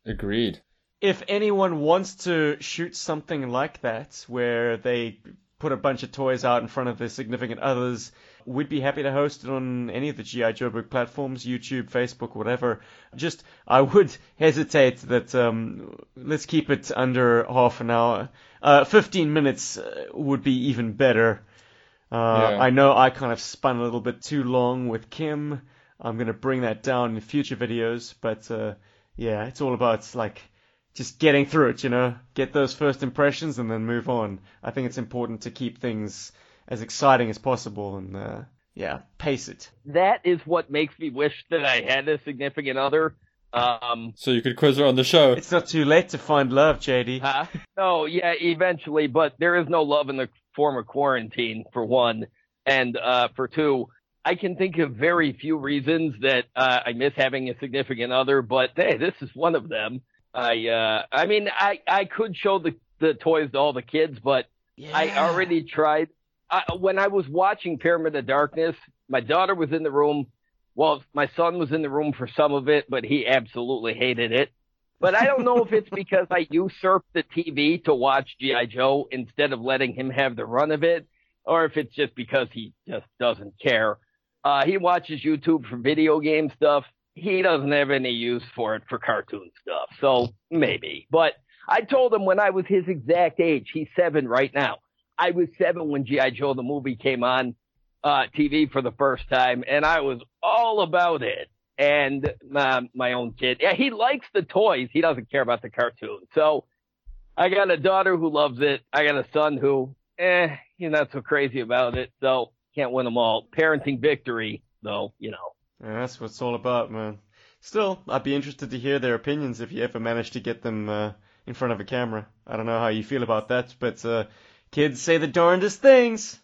Agreed. If anyone wants to shoot something like that, where they put a bunch of toys out in front of their significant others, we'd be happy to host it on any of the G.I. Joeburg platforms, YouTube, Facebook, whatever. Just, I would hesitate that, um, let's keep it under half an hour. Uh, 15 minutes uh, would be even better. Uh, Yeah. I know I kind of spun a little bit too long with Kim. I'm gonna bring that down in future videos. But uh, yeah, it's all about like just getting through it, you know, get those first impressions and then move on. I think it's important to keep things as exciting as possible and uh, yeah, pace it. That is what makes me wish that I had a significant other. Um, So you could quiz her on the show. It's not too late to find love, JD. huh? No, yeah, eventually, but there is no love in the form of quarantine, for one. And uh, for two, I can think of very few reasons that uh, I miss having a significant other, but hey, this is one of them. I, uh, I mean, I, I could show the, the toys to all the kids, but I already tried. I, when I was watching Pyramid of Darkness, my daughter was in the room. Well, my son was in the room for some of it, but he absolutely hated it. But I don't know if it's because I usurped the TV to watch G.I. Joe instead of letting him have the run of it, or if it's just because he just doesn't care. Uh, he watches YouTube for video game stuff. He doesn't have any use for it for cartoon stuff. So maybe. But I told him when I was his exact age, he's seven right now. I was seven when G.I. Joe the movie came on uh, TV for the first time, and I was all about it. And my, my own kid, yeah, he likes the toys. He doesn't care about the cartoon. So I got a daughter who loves it. I got a son who, eh, he's not so crazy about it. So can't win them all. Parenting victory, though, you know. Yeah, that's what it's all about, man. Still, I'd be interested to hear their opinions if you ever manage to get them uh, in front of a camera. I don't know how you feel about that, but uh, kids say the darndest things.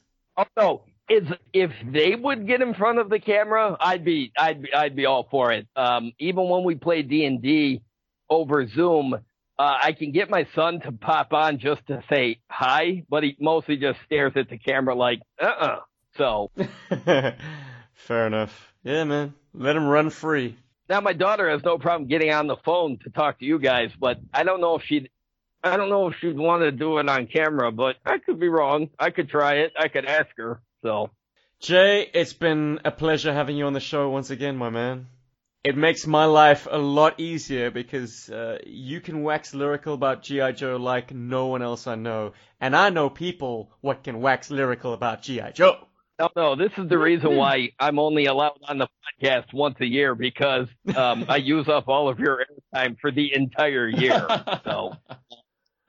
No, is if they would get in front of the camera, I'd be I'd be I'd be all for it. Um, even when we play D and D over Zoom, uh, I can get my son to pop on just to say hi, but he mostly just stares at the camera like, uh uh So Fair enough. Yeah, man. Let him run free. now my daughter has no problem getting on the phone to talk to you guys, but I don't know if she'd I don't know if she'd want to do it on camera, but I could be wrong. I could try it. I could ask her. So Jay, it's been a pleasure having you on the show once again, my man. It makes my life a lot easier because uh, you can wax lyrical about G.I. Joe like no one else I know. And I know people what can wax lyrical about G.I. Joe. No, no, this is the reason why I'm only allowed on the podcast once a year because um, I use up all of your airtime for the entire year. So,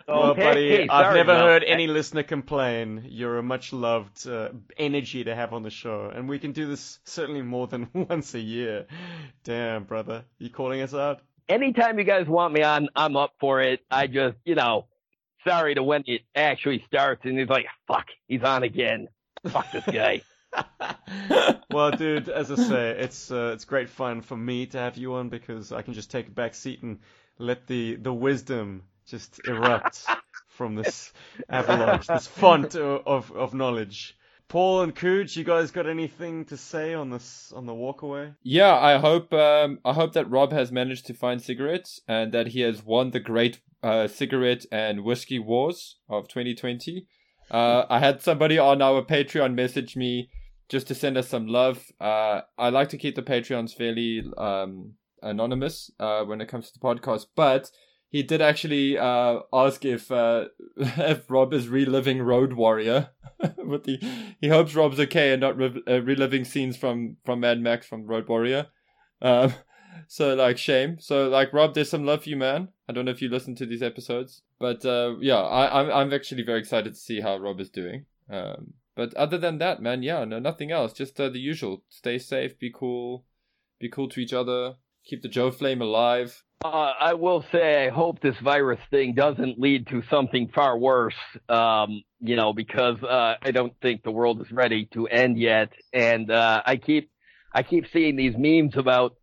Well, Okay, buddy, hey, I've never heard that. any listener complain. You're a much loved uh, energy to have on the show, and we can do this certainly more than once a year. Damn, brother, you calling us out? anytime you guys want me on, I'm up for it. I just, you know, sorry to when it actually starts and he's like, fuck, he's on again. Fuck this guy. well, dude, as I say, it's uh, it's great fun for me to have you on because I can just take a back seat and let the the wisdom just erupt from this avalanche, this font of of knowledge. Paul and Cooge, you guys got anything to say on this on the walkaway? Yeah, I hope um, I hope that Rob has managed to find cigarettes and that he has won the great uh, cigarette and whiskey wars of 2020. Uh, I had somebody on our Patreon message me just to send us some love. Uh, I like to keep the Patreons fairly um, anonymous uh, when it comes to the podcast, but he did actually uh, ask if uh, if Rob is reliving Road Warrior. With the, he hopes Rob's okay and not re- uh, reliving scenes from from Mad Max from Road Warrior. Um, so like shame. So like Rob, there's some love for you, man. I don't know if you listen to these episodes, but uh, yeah, I, I'm I'm actually very excited to see how Rob is doing. Um, but other than that, man, yeah, no, nothing else. Just uh, the usual. Stay safe, be cool, be cool to each other, keep the Joe flame alive. Uh, I will say, I hope this virus thing doesn't lead to something far worse. Um, you know, because uh, I don't think the world is ready to end yet, and uh, I keep, I keep seeing these memes about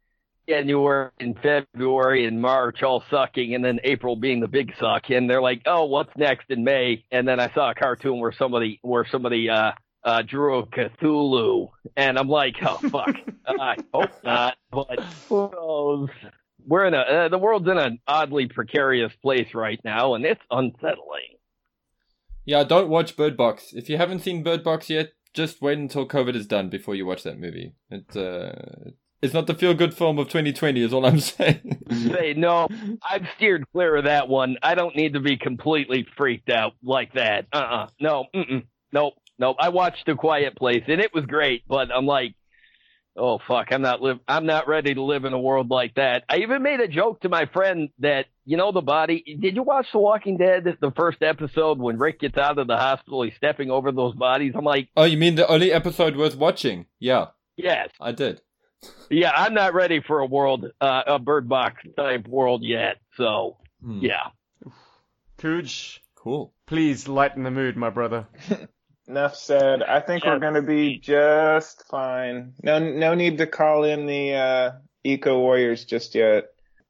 January and February and March all sucking, and then April being the big suck, and they're like, oh, what's next in May? And then I saw a cartoon where somebody, where somebody, uh, uh, drew a Cthulhu, and I'm like, oh fuck, I hope not, but who knows? we're in a uh, the world's in an oddly precarious place right now, and it's unsettling. Yeah, don't watch Bird Box. If you haven't seen Bird Box yet, just wait until COVID is done before you watch that movie. It, uh, it's not the feel good film of 2020, is all I'm saying. Say no, I've steered clear of that one. I don't need to be completely freaked out like that. Uh uh no, mm-mm. nope, nope. I watched The Quiet Place, and it was great, but I'm like, Oh fuck, I'm not live I'm not ready to live in a world like that. I even made a joke to my friend that you know the body did you watch The Walking Dead the first episode when Rick gets out of the hospital, he's stepping over those bodies. I'm like, Oh, you mean the only episode worth watching? Yeah, Yes. I did. Yeah, I'm not ready for a world uh, a bird box type world yet. So Hmm, yeah. Cooge, Cool. please lighten the mood, my brother. Enough said. I think we're gonna be just fine. No, no need to call in the uh, eco warriors just yet.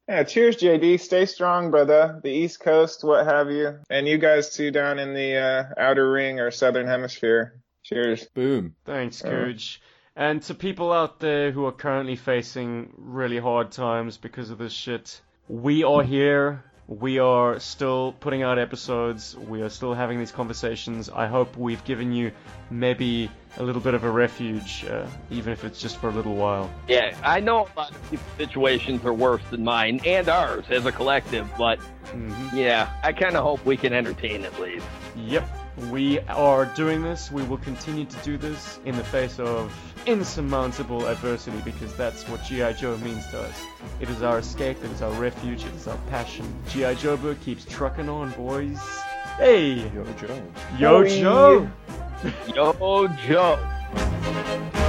Yeah, cheers, JD. Stay strong, brother. The East Coast, what have you, and you guys too down in the uh, outer ring or southern hemisphere. Cheers. Boom. Thanks. Cooge. And to people out there who are currently facing really hard times because of this shit, we are here. We are still putting out episodes. We are still having these conversations. I hope we've given you maybe a little bit of a refuge, uh, even if it's just for a little while. Yeah, I know a lot of people's situations are worse than mine and ours as a collective, but hmm yeah, I kind of hope we can entertain at least. Yep, we are doing this. We will continue to do this in the face of insurmountable adversity because that's what G.I. Joe means to us. It is our escape, it is our refuge, it is our passion. G.I. Joeburg keeps trucking on, boys. Hey! Yo, Joe. Yo, Hey. Joe! Yo, Joe.